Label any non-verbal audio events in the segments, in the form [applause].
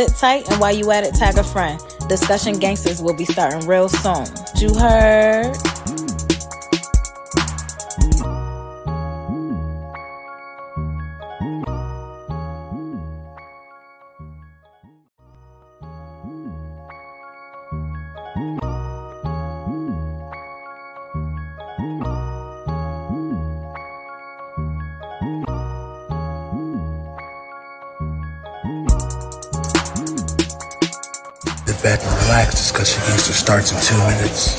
Sit tight, and while you at it, tag a friend. Discussion Gangsters will be starting real soon. You heard? Gangster starts in two minutes.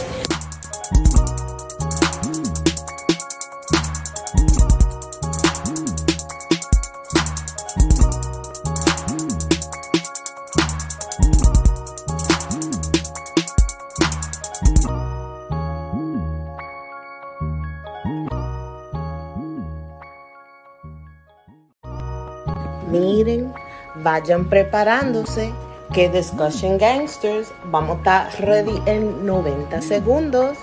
Miren, vayan preparándose que Discussion Gangsters vamos a estar ready en 90 segundos.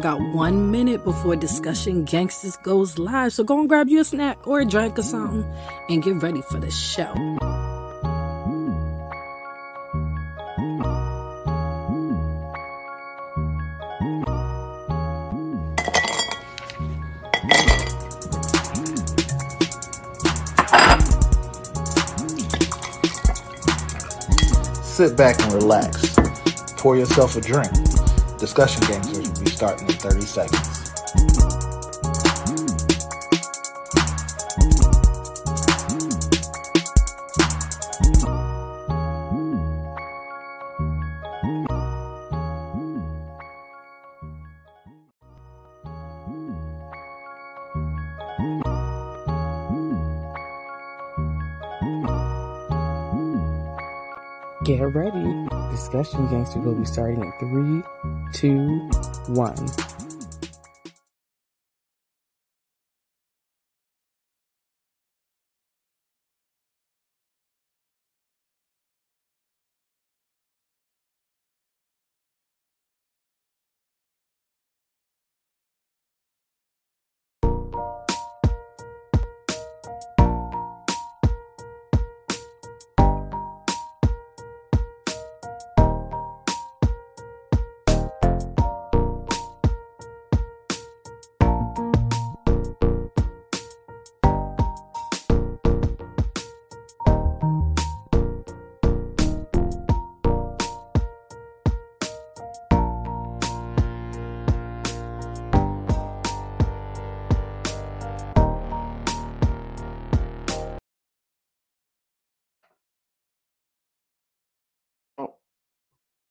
Got one minute before discussion gangsters goes live. So go and grab you a snack or a drink or something and get ready for the show. Sit back and relax. Pour yourself a drink. Discussion be starting in 30 seconds. Discussion Gangster will be starting in three, two, one.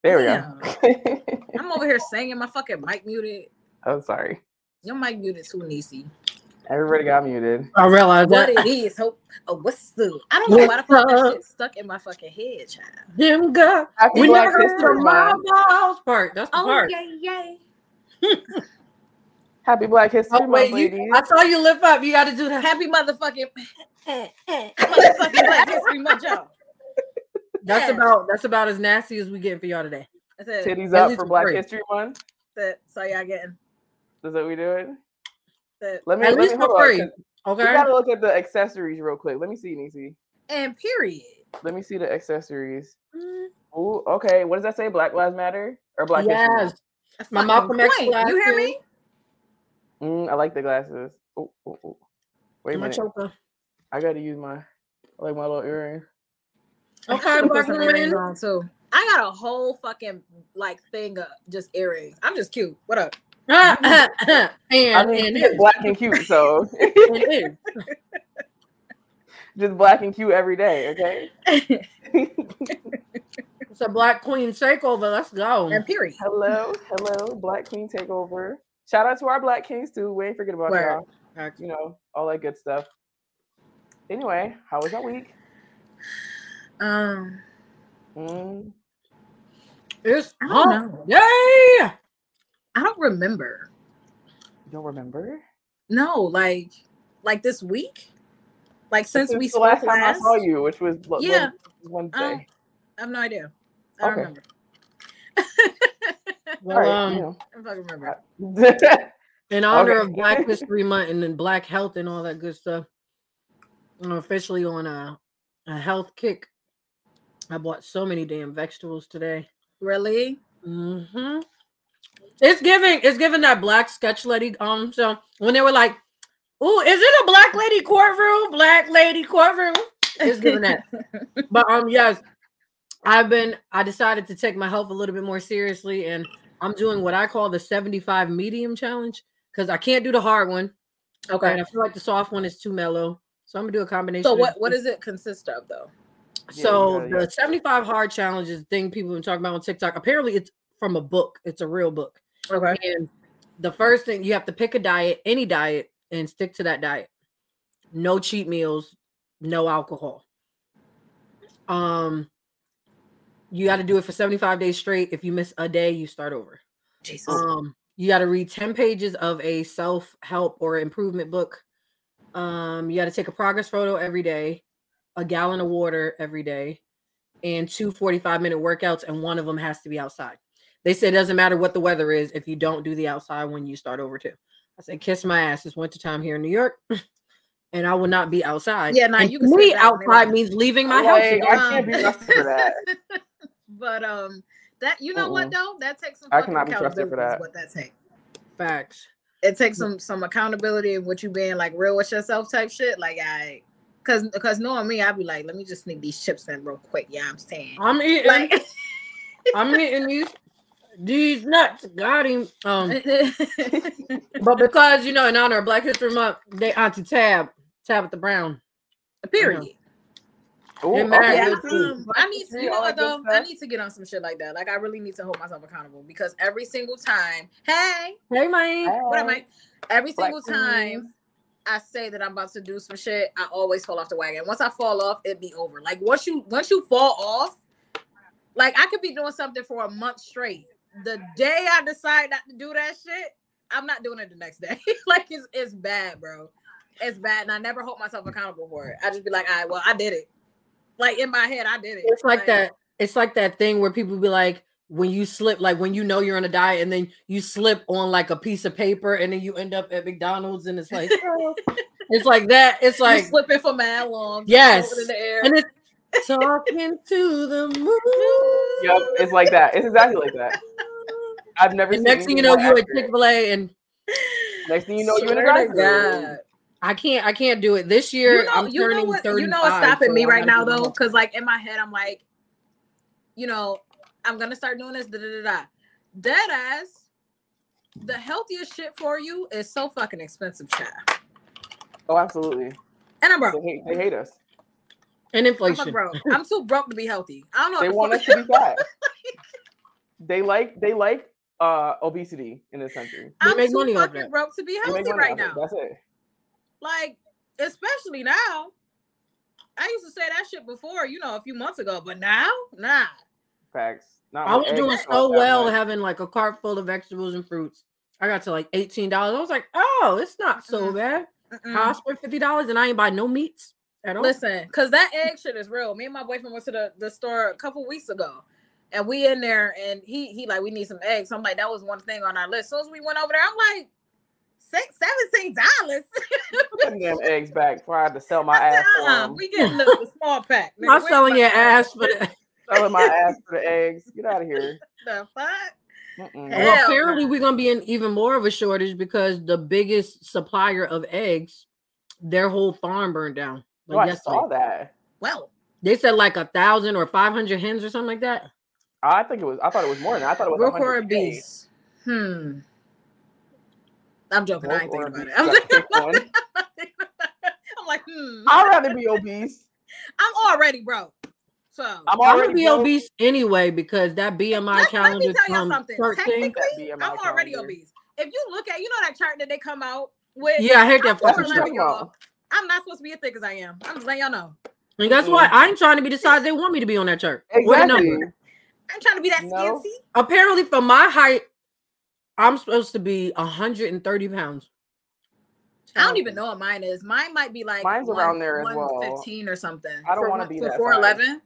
There we go. I'm over here singing. My fucking mic muted. I'm sorry. Your mic muted too, Nisi. Everybody got muted. I realized What that. it is? Hope. Oh, what's the? I don't know why the fuck that shit stuck in my fucking head, child. Him go. Happy We Black never heard History the Month. Part. That's the Oh part. yay yay! Happy Black History Oh, wait, Month, you, ladies. I saw you lift up. You got to do that. Happy motherfucking [laughs] motherfucking Black History Month, y'all. That's Yeah. about that's about as nasty as we getting for y'all today. That's it. Titties At up for for Black free. History Month. That's it. So y'all getting Is that what we doing? it? Let me At let least me for hold on, Okay. We gotta look at the accessories real quick. Let me see, Nisi. And period. Let me see the accessories. Mm, Ooh, okay. What does that say? Black Lives Matter or Black History Yes. Month? A My Malcolm X point. You hear me? Mm, I like the glasses. Oh, oh, oh. Wait a My minute. choker. I gotta use my I like my little earring. I Okay, should've put Black some earrings woman. on too. I got a whole fucking like thing of just earrings. I'm just cute. What up? [laughs] and I mean, and it's [laughs] black and cute, so [laughs] just black and cute every day. Okay. It's a Black Queen takeover. Let's go. and period. hello, hello, Black Queen takeover. Shout out to our Black Kings too. We ain't forget about Word. y'all. You know, all that good stuff. Anyway, how was your week? Um, Mm, It's I don't hump know. day. I don't remember. You don't remember? No, like like this week, like since we the spoke last time. I saw you, which was Yeah. Wednesday. I have no idea. I don't Okay. remember. [laughs] Well, right, um, you I don't fucking remember. [laughs] in honor Okay. of Black History Month and then Black Health and all that good stuff, I'm officially on a, a health kick. I bought so many damn vegetables today. Really? hmm It's giving. It's giving that black sketch lady. Um. So when they were like, "Ooh, is it a black lady courtroom? Black lady courtroom?" It's giving that. [laughs] but um, yes, I've been. I decided to take my health a little bit more seriously, and I'm doing what I call the 75 medium challenge because I can't do the hard one. Okay. And I feel like the soft one is too mellow. So I'm gonna do a combination. So what what does it consist of though? So Yeah, yeah, the 75 hard challenge is the thing people have been talking about on TikTok. Apparently, it's from a book. It's a real book. Okay. And the first thing you have to pick a diet, any diet, and stick to that diet. No cheat meals, no alcohol. Um, you got to do it for 75 days straight. If you miss a day, you start over. Jesus. Um, you got to read 10 pages of a self-help or improvement book. Um, you got to take a progress photo every day, a gallon of water every day, and two 45 minute workouts, and one of them has to be outside. They said it doesn't matter what the weather is if you don't do the outside when you start over too. I said, kiss my ass. It's wintertime here in New York. [laughs] And I will not be outside. Yeah, nah, you to can me, skip that one, outside means leaving my house. Like, again. I can't be trusted for that. [laughs] but um that you know what though? That takes some I fucking cannot be trusted for that. what that takes. Facts. It takes some some accountability and what you being like real with yourself type shit. Like I cause because knowing me, I'd be like, let me just sneak these chips in real quick. Yeah, I'm saying. I'm eating. Like [laughs] I'm eating these these nuts. Got him. Um, [laughs] but because you know, in honor of Black History Month, they Auntie Tab, Tabitha Brown. period. Ooh, It matters. Yeah, good um, I need to, you know what that good though? I need to get on some shit like that. Like I really need to hold myself accountable because every single time, hey, Hey, man. what am I? Every Black single time I say that I'm about to do some shit, I always fall off the wagon. Once I fall off, it be over. Like once you once you fall off, like I could be doing something for a month straight. The day I decide not to do that shit, I'm not doing it the next day. [laughs] like it's it's bad, bro. It's bad, and I never hold myself accountable for it. I just be like, all right, well, I did it. Like in my head, I did it. It's like that. It's like that thing where people be like, when you slip, like when you know you're on a diet, and then you slip on like a piece of paper, and then you end up at McDonald's, and it's like, oh. [laughs] it's like that. It's like like, slipping for mad long. Yes. in the air. and it's talking to the [laughs] moon. Yep, it's like that. It's exactly like that. I've never. And seen next thing you know, more you at. Chick Fil A, and Next thing you know, you're in a Swear. God. I can't, I can't do it this year. you know, I'm you know turning what, 35. you know what's stopping me so I right now though, because like in my head, I'm like, you know, I'm gonna start doing this. Da da da da. Dead ass. The healthiest shit for you is so fucking expensive, chat. Oh, absolutely. And I'm They broke. hate, they hate us. and I'm inflation. fucking broke. [laughs] I'm too broke to be healthy. I don't know. They what want the us to be fat. [laughs] They like they like uh obesity in this country. I'm make too money off fucking that. broke to be healthy right off it. now. That's it. Like, especially now. I used to say that shit before, you know, a few months ago, but now, nah. Facts. Not I was doing so well much. having like a cart full of vegetables and fruits. I got to like eighteen dollars. I was like, oh, it's not so Mm-mm. bad. Mm-mm. I spent fifty dollars and I ain't buy no meats at all. Listen, because that egg shit is real. Me and my boyfriend went to the, the store a couple weeks ago. And we in there and he he like, we need some eggs. So I'm like, that was one thing on our list. So as we went over there, I'm like, six, seventeen dollars. Put them damn eggs back before I had to sell my I said, ass for uh-uh, 'em. we getting the, the small pack. [laughs] nigga. I'm We selling your ass for the Selling my ass [laughs] for the eggs. Get out of here. The fuck? Mm-mm. Well, apparently we're gonna be in even more of a shortage because the biggest supplier of eggs, their whole farm burned down. Oh, I yesterday. saw that. Well, They said like a thousand or five hundred hens or something like that. I think it was. I thought it was more than that. I thought it was. Brook 100K. or beast? Hmm. I'm joking. I ain't thinking about it. I'm, Gotta pick [laughs] one. I'm like, hmm. I'd rather be obese. I'm already broke. So I'm I'm already be broke. obese anyway because that BMI Let- let me tell y'all um, something. chart thing. Technically, I'm already calendar. obese. If you look at, you know that chart that they come out with. Yeah, I hate that fucking That's what 4'11", I'm chart. talking y'all. about. I'm not supposed to be as thick as I am. I'm just letting y'all know. And guess what? I ain't trying to be the size they want me to be on that chart. What Exactly. number? I'm trying to be that No. skinty. Apparently, for my height, I'm supposed to be 130 pounds. I don't even know what mine is. Mine might be like Mine's around there as well. 115 or something. I don't wanna be for that 411.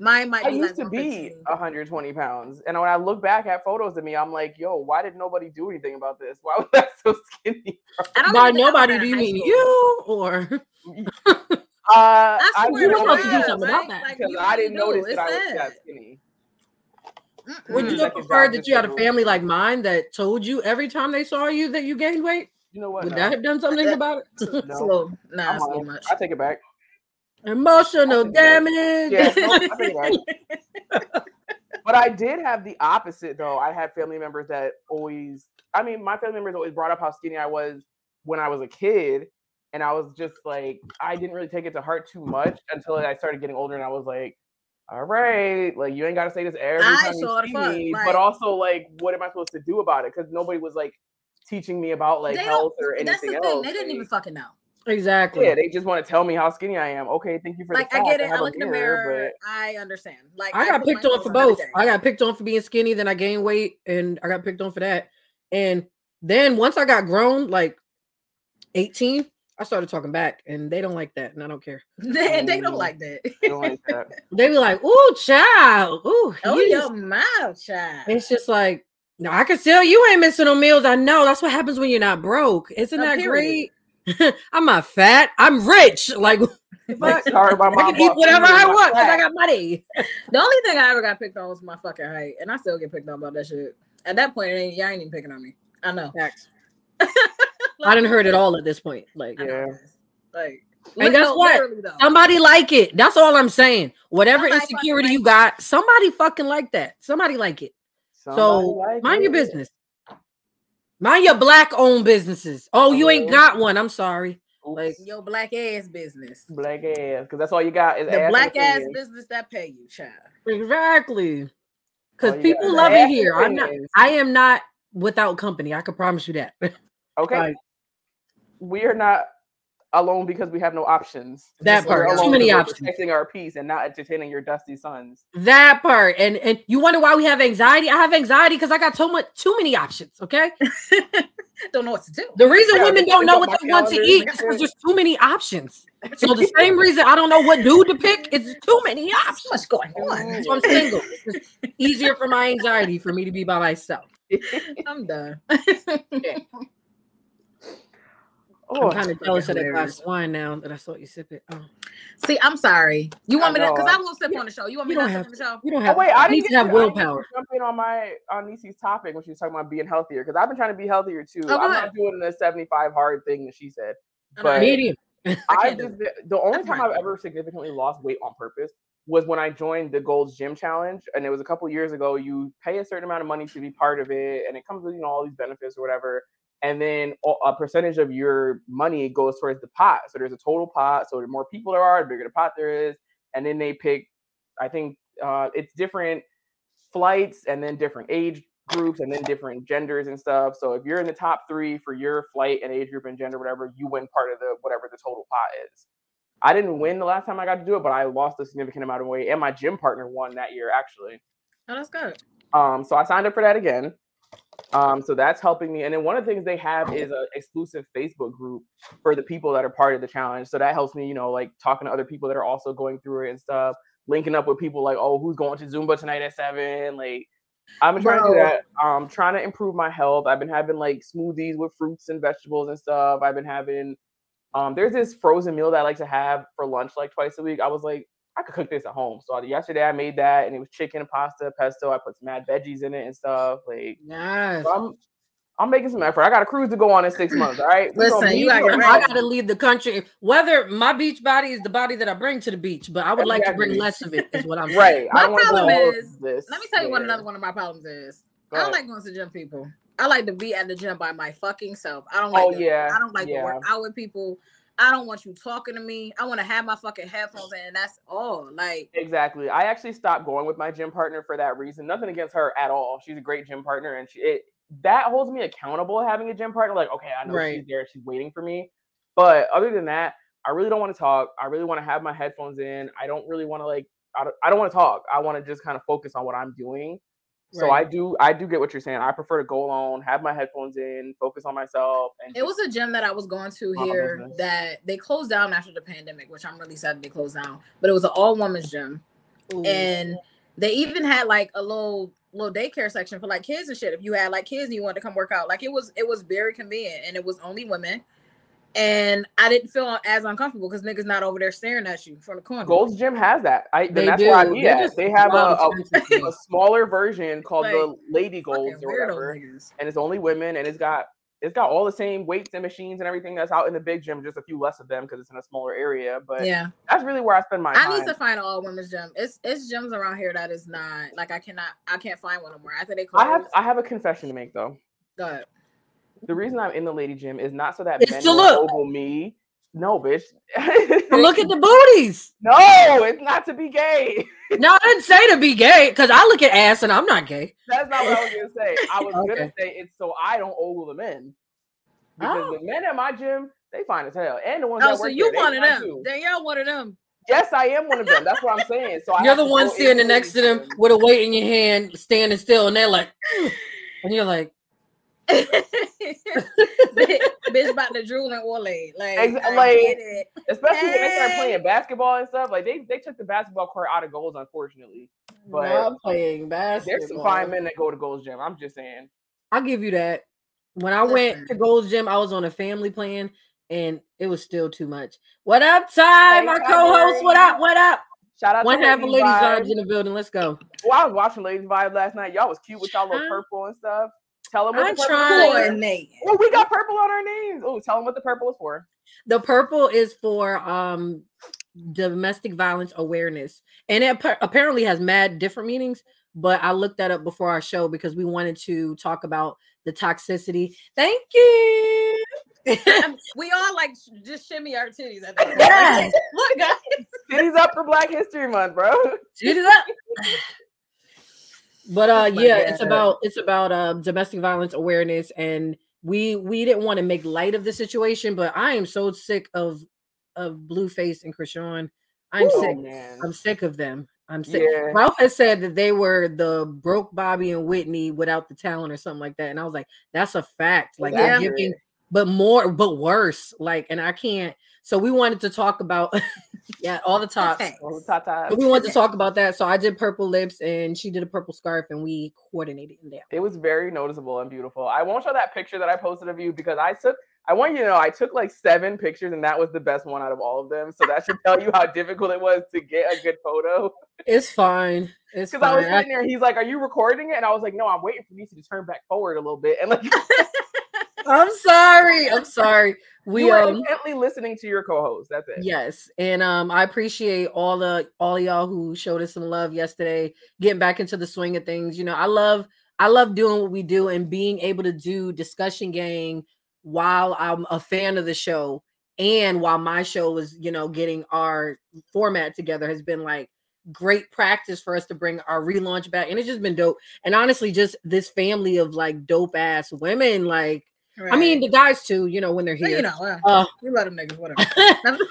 Mine might I be used like to be 120 pounds, and when I look back at photos of me, I'm like, "Yo, why did nobody do anything about this? Why was I so skinny?" [laughs] I By even think I was nobody, do you mean school. you or? [laughs] Uh, I I swear do know supposed to do something right? [laughs] about that. Like, because you I didn't do. notice that I was sad. that skinny. Would Mm-mm. you have preferred that you had a family like mine that told you every time they saw you that you gained weight? You know what? Would No. that have done something about it? It's No. little, nah, I'm it's a little much. I take it back. Emotional I damage. Yeah, no, I it [laughs] but I did have the opposite though. I had family members that always I mean, my family members always brought up how skinny I was when I was a kid. And I was just like, I didn't really take it to heart too much until I started getting older and I was like, all right, like you ain't gotta say this every I time you see fuck, me. like- but also like what am I supposed to do about it? Because nobody was like teaching me about like health or anything That's the else. thing. They didn't like- even fucking know. Exactly. yeah, they just want to tell me how skinny I am. Okay, thank you for Like the I get it. I a look in the mirror. but I understand. Like I got my picked on for both. I got picked on for being skinny, then I gained weight, and I got picked on for that. And then once I got grown, like 18, I started talking back, and they don't like that, and I don't care. [laughs] they, they don't Mm. like that. I don't like that. [laughs] They be like, "Ooh, child, ooh." oh, you your just-" mouth, child. It's just like, no, I can tell you ain't missing no meals. I know that's what happens when you're not broke. Isn't Uh, that period. great? [laughs] I'm not fat. I'm rich. Like, Like, [laughs] sorry, my [laughs] I can eat whatever I want because I got money. The only thing I ever got picked on was my fucking height, and I still get picked on about that shit. At that point, it ain't, y'all ain't even picking on me. I know. Facts. I didn't heard it all at this point. Like, Yeah. Like, And guess no, what? somebody like it. That's all I'm saying. Whatever Somebody insecurity you got, somebody fucking like that. Somebody like it. so like mind your business. Mind your black owned businesses. Oh, you ain't got one. I'm sorry. Like, Your black ass business. black ass, because that's all you got is The ass black ass opinions. business that pay you, child. exactly. Because Oh, people love it here. I'm not. I am not without company. I can promise you that. [laughs] Okay, Like, we are not alone because we have no options. That We're part. Too many options. Protecting our peace and not entertaining your dusty sons. that part. And and you wonder why we have anxiety. I have anxiety because I got too much too many options. Okay. [laughs] Don't know what to do. The reason Yeah, women don't know what they want to eat is because there's too many options. [laughs] So the same reason I don't know what dude to pick is too many options. much going on. Mm-hmm. So I'm single. It's easier for my anxiety for me to be by myself. [laughs] I'm done. Oh, I'm kind of jealous of that glass of wine now that I saw you sip it. Oh, See, I'm sorry. You want me to? Because know. I won't step on the show. You want me You to don't not on the show? you don't Oh have. wait, I need didn't to have to, I didn't get willpower. to jump in on my on Nisi's topic when she was talking about being healthier because I've been trying to be healthier too. Oh, I'm not doing the 75 hard thing that she said. I'm But- Medium. [laughs] I I just the only That's time. I've ever significantly lost weight on purpose was when I joined the Gold's Gym Challenge, and it was a couple years ago. You pay a certain amount of money to be part of it, and it comes with you know all these benefits or whatever. And then a- percentage of your money goes towards the pot. So there's a total pot. So the more people there are, the bigger the pot there is. And then they pick, I think uh, it's different flights and then different age groups and then different genders and stuff. So if you're in the top three for your flight and age group and gender, whatever, you win part of the whatever the total pot is. I didn't win the last time I got to do it, but I lost a significant amount of weight, and my gym partner won that year actually. Oh, that's good. Um, so I signed up for that again. Um, so that's helping me. And then one of the things they have is an exclusive Facebook group for the people that are part of the challenge. So that helps me, you know, like talking to other people that are also going through it and stuff, linking up with people like, oh, who's going to Zumba tonight at seven? Like, I've been trying to do that. Um, trying to improve my health. I've been having like smoothies with fruits and vegetables and stuff. I've been having um, there's this frozen meal that I like to have for lunch like twice a week. I was like, I could cook this at home. So yesterday I made that and it was chicken, pasta, pesto. I put some mad veggies in it and stuff. Like Yes. so I'm I'm making some effort. I got a cruise to go on in six months. All right. Listen, you gotta I gotta leave the country. Whether my beach body is the body that I bring to the beach, but I would like to bring less of it. Is what I'm saying. right. I My don't problem is- this Let me tell you what another one of my problems is. Go I don't ahead. like going to gym people. I like to be at the gym by my fucking self. I don't like Oh, to, yeah, I don't like yeah. to work out with people. I don't want you talking to me. I want to have my fucking headphones in, and that's all. Like, Exactly. I actually stopped going with my gym partner for that reason. Nothing against her at all. She's a great gym partner, and she it that holds me accountable having a gym partner. Like, okay, I know Right. she's there, she's waiting for me. But other than that, I really don't want to talk. I really want to have my headphones in. I don't really want to like I don't, I don't want to talk. I want to just kind of focus on what I'm doing. So Right. I do I do get what you're saying. I prefer to go alone, have my headphones in, focus on myself, and It was a gym that I was going to here that they closed down after the pandemic, which I'm really sad they closed down. But it was an all women's gym, Ooh. and they even had like a little little daycare section for like kids and shit. If you had like kids and you wanted to come work out, like it was it was very convenient, and it was only women. And I didn't feel as uncomfortable because niggas not over there staring at you from the corner. Gold's Gym has that. I then They that's do. be They're They have a, a, a smaller version called Like, the Lady Golds or whatever, niggas. and it's only women, and it's got it's got all the same weights and machines and everything that's out in the big gym, just a few less of them because it's in a smaller area. But Yeah. that's really where I spend my I time. need to find an all women's gym. It's it's gyms around here that is not like I cannot I can't find one anymore. After they close, I have I have a confession to make though. go ahead. The reason I'm in the lady gym is not so that It's men to will look. ogle me. No, bitch. Look at [laughs] the booties. no, it's not to be gay. No, I didn't say to be gay because I look at ass and I'm not gay. That's not what I was gonna [laughs] say. I was gonna say it's so I don't ogle the men. Because Oh. the men at my gym, they fine as hell. And the ones Oh, that so work you there, one of them? too. Then y'all one of them. Yes, I am one of them. That's what I'm saying. So You're the one standing next to them [laughs] with a weight in your hand, standing still, and they're like, and you're like, [laughs] bitch, about to drool and Ole. Like, Ex- like-. Especially when they start playing basketball and stuff. Like they, they took the basketball court out of Gold's, unfortunately. But "I'm playing basketball." There's some fine men that go to Gold's Gym. I'm just saying. I'll give you that. When I went to. Gold's Gym, I was on a family plan, and it was still too much. What up, Ty? Hey, My co-host. What up? What up? Shout out One to half of Ladies ladies vibes in the building. Let's go. Well, I was watching Ladies Vibe last night. Y'all was cute with y'all little purple and stuff. Tell them what I'm the purple trying. is for. Coordinate. Oh, we got purple on our names. Oh, tell them what the purple is for. The purple is for um domestic violence awareness, and it apparently has mad different meanings. But I looked that up before our show because we wanted to talk about the toxicity. Thank you. [laughs] We all like just shimmy our titties at that. Yes. [laughs] Look, guys. Titties up for Black History Month, bro. Shoot it up. [laughs] But uh Oh yeah, it's about it's about uh, domestic violence awareness and we we didn't want to make light of the situation, but I am so sick of of Blueface and Chrisean. I'm Oh, sick. man. I'm sick of them. I'm sick. Yeah. Ralph has said that they were the broke Bobby and Whitney without the talent or something like that. And I was like, that's a fact. Like Yeah. they're giving, but more, but worse. Like, and I can't. So we wanted to talk about [laughs] yeah, all the tops. Okay. Oh, tatas. But we wanted to talk about that. So I did purple lips and she did a purple scarf and we coordinated in there. It was very noticeable and beautiful. I won't show that picture that I posted of you because I took. I want you to know I took like seven pictures and that was the best one out of all of them. So that should tell you how difficult it was to get a good photo. It's fine. It's Because I was sitting there, he's like, "Are you recording it?" And I was like, "No, I'm waiting for these to turn back forward a little bit." And like, [laughs] [laughs] I'm sorry. I'm sorry. We We were um intently listening to your co-host. That's it. Yes, and um, I appreciate all the all y'all who showed us some love yesterday, getting back into the swing of things. You know, I love I love doing what we do and being able to do discussion gang while I'm a fan of the show and while my show is you know getting our format together has been like great practice for us to bring our relaunch back and it's just been dope and honestly just this family of like dope ass women like i mean the guys too you know when they're Well, here you know, uh, uh, we let them niggas whatever. [laughs]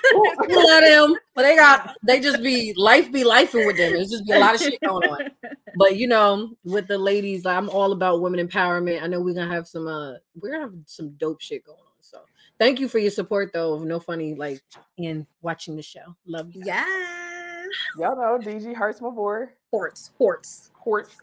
we let them. But they got they just be life be lifing with them. It's just be a lot of shit going on. [laughs] But you know, with the ladies, like, I'm all about women empowerment. I know we're gonna have some uh we're gonna have some dope shit going on. So thank you for your support though of no funny like in watching the show. Love you. guys. yes. Y'all know DG hurts my boy. Horts, horts, Horts.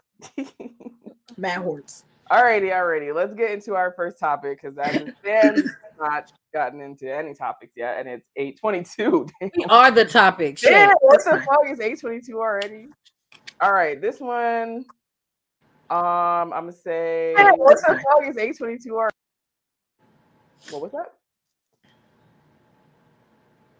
mad horts. Alrighty, alrighty. Let's get into our first topic because I [laughs] understand we've not gotten into any topics yet, and it's 822. [laughs] We are the topic. Shit. Damn, [laughs] what the fuck is 822 already? All right, this one. Um, I'm gonna say what the fuck is 822 already? What was that?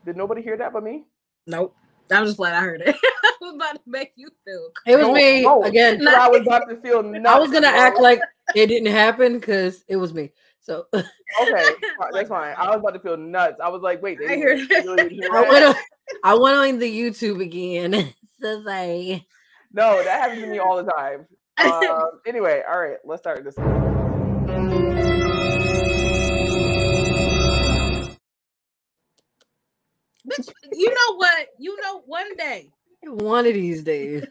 Did nobody hear that but me? Nope. I'm just glad I heard it. I was about to make you feel. It was No, me no. again. I was about to feel nuts. I was gonna bro. act like it didn't happen because it was me. So [laughs] okay, [laughs] that's fine. I was about to feel nuts. I was like, wait, I they [laughs] hear really that. didn't hear I went on, I went on the YouTube again. so say No, that happens to me all the time. Um, anyway, all right, let's start this. one. Bitch, you know what? You know, one day One of these days.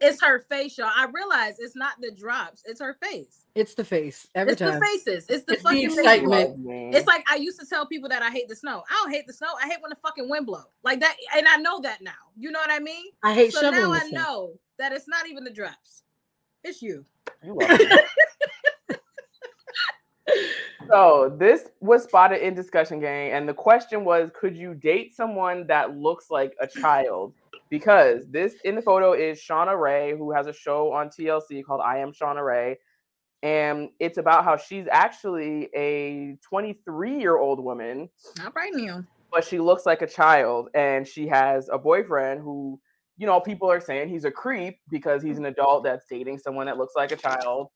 It's her face, y'all. I realize it's not the drops, it's her face. It's the face every it's time. the faces. It's the It's fucking face excitement. blow. Oh, it's like I used to tell people that I hate the snow. I don't hate the snow. I hate when the fucking wind blow. Like that, and I know that now. You know what I mean? I hate so shoveling now the I snow. know that it's not even the drops. It's you. You [laughs] so this was spotted in discussion gang and the question was could you date someone that looks like a child because this in the photo is Shauna Rae who has a show on tlc called i am Shauna Rae. And it's about how she's actually a 23 year old woman. Not right now. but she looks like a child and she has a boyfriend who you know people are saying he's a creep because he's an adult that's dating someone that looks like a child.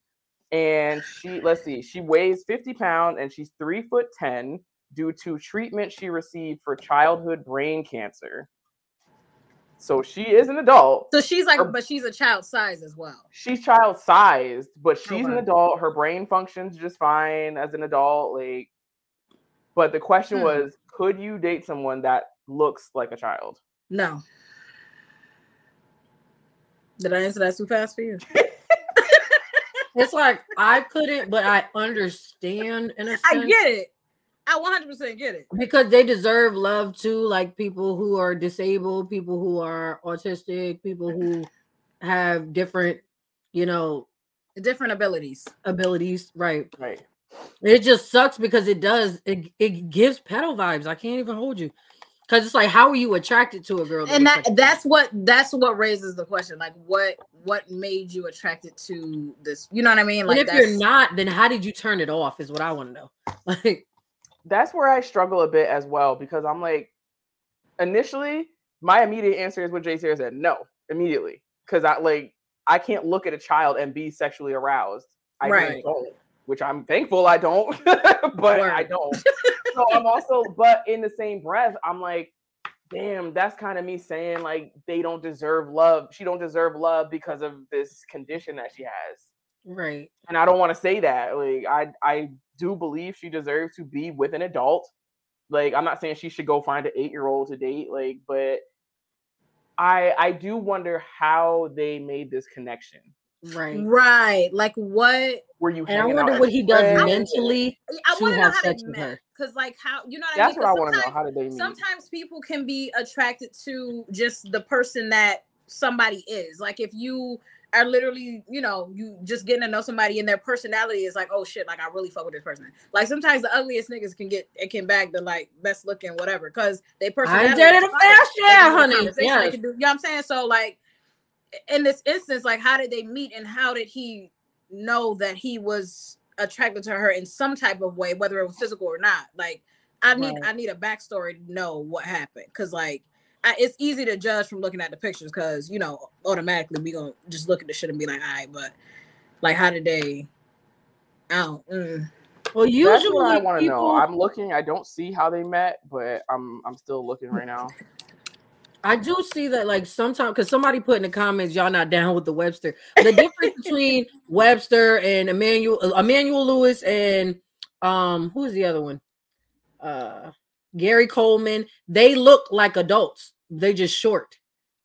And she let's see she weighs 50 pounds and she's three foot 10 due to treatment she received for childhood brain cancer so she is an adult So she's like, Her- but she's a child size as well. she's child sized but she's an adult her brain functions just fine as an adult like but the question Hmm. was could you date someone that looks like a child No. Did I answer that too fast for you? [laughs] It's like I couldn't, but I understand in a sense. I get it. I 100% get it. because they deserve love too like people who are disabled people who are autistic people who have different you know Different abilities. abilities right right it just sucks because it does it, it gives pedal vibes i can't even hold you because it's like how are you attracted to a girl and that like you? that's what that's what raises the question like what what made you attracted to this you know what i mean like and if that's you're not then how did you turn it off is what i want to know [laughs] like that's where I struggle a bit as well because I'm like, initially, my immediate answer is what Jay Sarah said, no, immediately, because I like I can't look at a child and be sexually aroused. I Right. don't, which I'm thankful I don't, [laughs] but I don't. [laughs] so I'm also, but in the same breath, I'm like, damn, that's kind of me saying like they don't deserve love. She don't deserve love because of this condition that she has right and I don't want to say that. Like I I do believe she deserves to be with an adult. Like I'm not saying she should go find an 8-year-old to date like but I I do wonder how they made this connection. right right like what Were you and i hanging out wonder what he does friends? mentally i To want to know have how they sex with her. met because like how you know what That's i what I want to know. How did they meet? sometimes people can be attracted to just the person that somebody is. Like if you are literally, you know, you just getting to know somebody and their personality is like, oh shit, like I really fuck with this person. Like sometimes the ugliest niggas can get it can bag the like best looking whatever because they personality. dated is a fire. fair They can share, do a honey. conversation, they Yes. can do- you know what I'm saying? So like in this instance, like how did they meet and how did he know that he was attracted to her in some type of way, whether it was physical or not? Like I need Right. I need a backstory to know what happened because like I, it's easy to judge from looking at the pictures because you know automatically we gonna just look at the shit and be like, all right, but like how did they? I don't. Mm. well That's usually what I want to know. I'm looking. I don't see how they met, but I'm I'm still looking right now. [laughs] I do see that like sometimes because somebody put in the comments, y'all not down with the Webster. The difference [laughs] between Webster and Emmanuel uh, Emmanuel Lewis and um who's the other one? Uh Gary Coleman. They look like adults. They just short.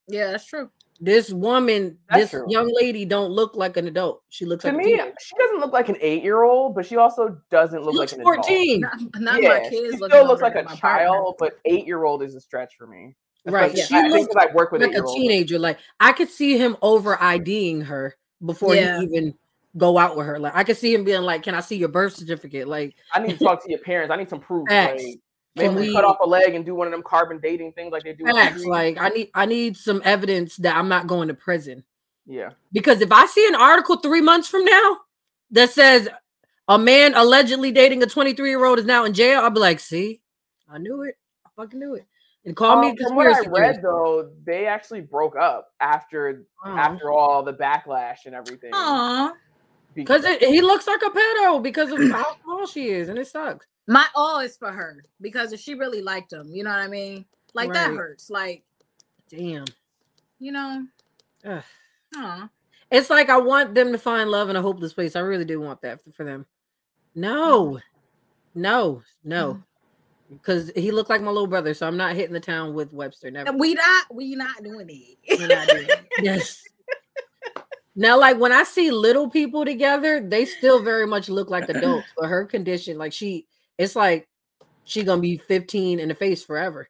Yeah, that's true. This woman, That's this true. young lady don't look like an adult. She looks To like me, teenager. she doesn't look like an eight-year-old, but she also doesn't look She like looks an adult. 14. Not, not yeah, my kids. she still looks like a my partner. child, but eight-year-old is a stretch for me. Right. Especially- She I think looks 'cause I work with like a teenager. Like I could see him over IDing her before Yeah. he even go out with her. Like I could see him being like, "Can I see your birth certificate?" Like I need to talk to your parents. I need some proof. [laughs] Like, maybe we we- cut off a leg and do one of them carbon dating things like they do. facts. Like I need I need some evidence that I'm not going to prison. yeah, Because if I see an article three months from now that says a man allegedly dating a 23 year old is now in jail, I'll be like, "See, I knew it. I fucking knew it." And call me Um, a from what I read though, they actually broke up after Aw. after all the backlash and everything. Aw. Because it- he looks like a pedo because of how small she is, and it sucks. My all is for her because if she really liked him, you know what I mean? Like that hurts. Like, Damn. you know, Ugh. aw. It's like I want them to find love in a hopeless place. I really do want that for, them. No, mm-hmm. no, no. Mm-hmm. because he looked like my little brother. So I'm not hitting the town with Webster. Never. We not we not doing it. We're not doing it. [laughs] yes. Now, like when I see little people together, they still very much look like adults. But her condition, like she, it's like she gonna be 15 in the face forever.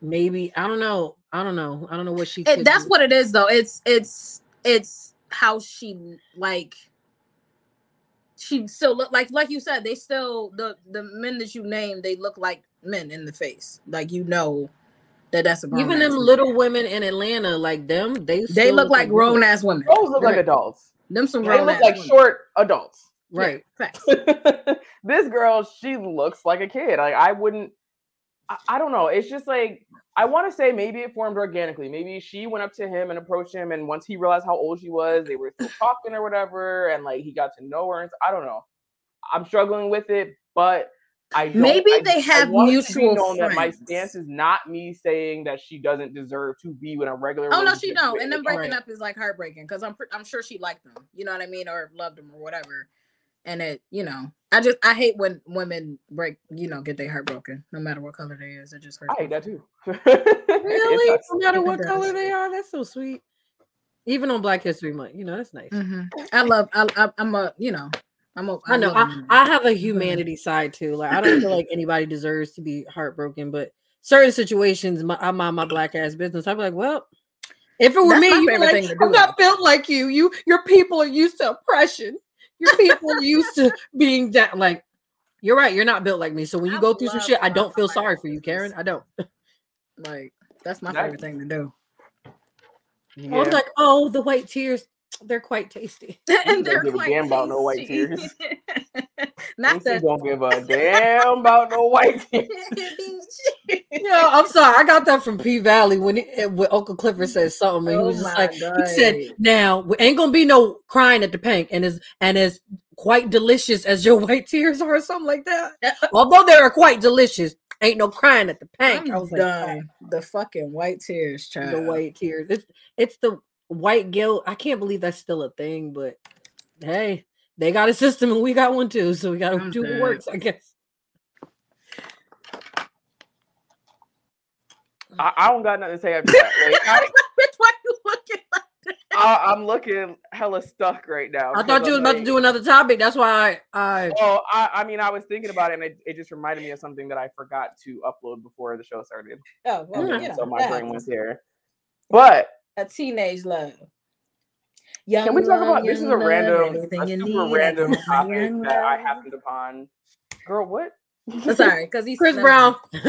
Maybe I don't know. I don't know. I don't know what she. It, that's do. what it is though. It's it's it's how she like she still look like like you said, they still the the men that you name. they look like men in the face. Like you know that that's a grown even ass them man. little women in Atlanta, like them, they they still look like grown ass women. Those look like adults. Them some They grown look ass like women. short adults. Right. [laughs] Facts. this girl, she looks like a kid. Like I wouldn't. I, I don't know. It's just like I want to say maybe it formed organically. Maybe she went up to him and approached him, and once he realized how old she was, they were still talking or whatever, and like he got to know her. And I don't know. I'm struggling with it, but I Maybe I- they have want it to mutual known that my stance is not me saying that she doesn't deserve to be with a regular. Oh no, she don't. And then breaking Right. up is like heartbreaking because I'm I'm sure she liked them. You know what I mean, or loved them or whatever. And it, you know, I just I hate when women break, you know, get their heart broken, no matter what color they is. It just hurts. I hate that too. [laughs] Really? No matter what color they are, that's so sweet. Even on Black History Month, you know, that's nice. Mhm. I love. I, I, I'm a. You know. I'm a. I know. I. I have a humanity side too. Like I don't feel like anybody deserves to be heartbroken, but certain situations, my, I mind my black ass business. I'm like, well, if it were That's me, you'd be like, thing to do, I'm not built like you. You, your people are used to oppression. Your people are used to being that. Like, you're right. You're not built like me. So when you I go through some shit, I don't feel sorry for you. Karen. I don't. [laughs] like that's my That- favorite thing to do. I was like, oh, the white tears, they're quite tasty. [laughs] and they're give a damn about no white tears. [laughs] Not that. don't give a damn about no white [laughs] tears. Yeah, I'm sorry. I got that from P Valley when it, when Uncle Clifford said something. And he Oh was just my like, he said, "Now ain't gonna be no crying at the paint, and as and as quite delicious as your white tears are, or something like that. Uh, uh. Although they are quite delicious, ain't no crying at the paint." I I'm was like, done. The fucking white tears, "Oh, child. the white tears. It's it's the white guilt. I can't believe that's still a thing, but hey, they got a system and we got one too, so we got to I'm do what works, I guess." I, I don't got nothing to say after that. Like, I, [laughs] Bitch, why you looking like I, I'm looking hella stuck right now. I thought you was I'm about to do another topic. That's why I, I Oh, I, I mean, I was thinking about it, and it, it just reminded me of something that I forgot to upload before the show started. Oh, well, you know, so my that brain was here. But a teenage love. Yeah. Can we talk about this? Is a random, a super random topic that I happened upon. Girl, what? Oh, sorry, because he's Chris Brown. [laughs] [laughs]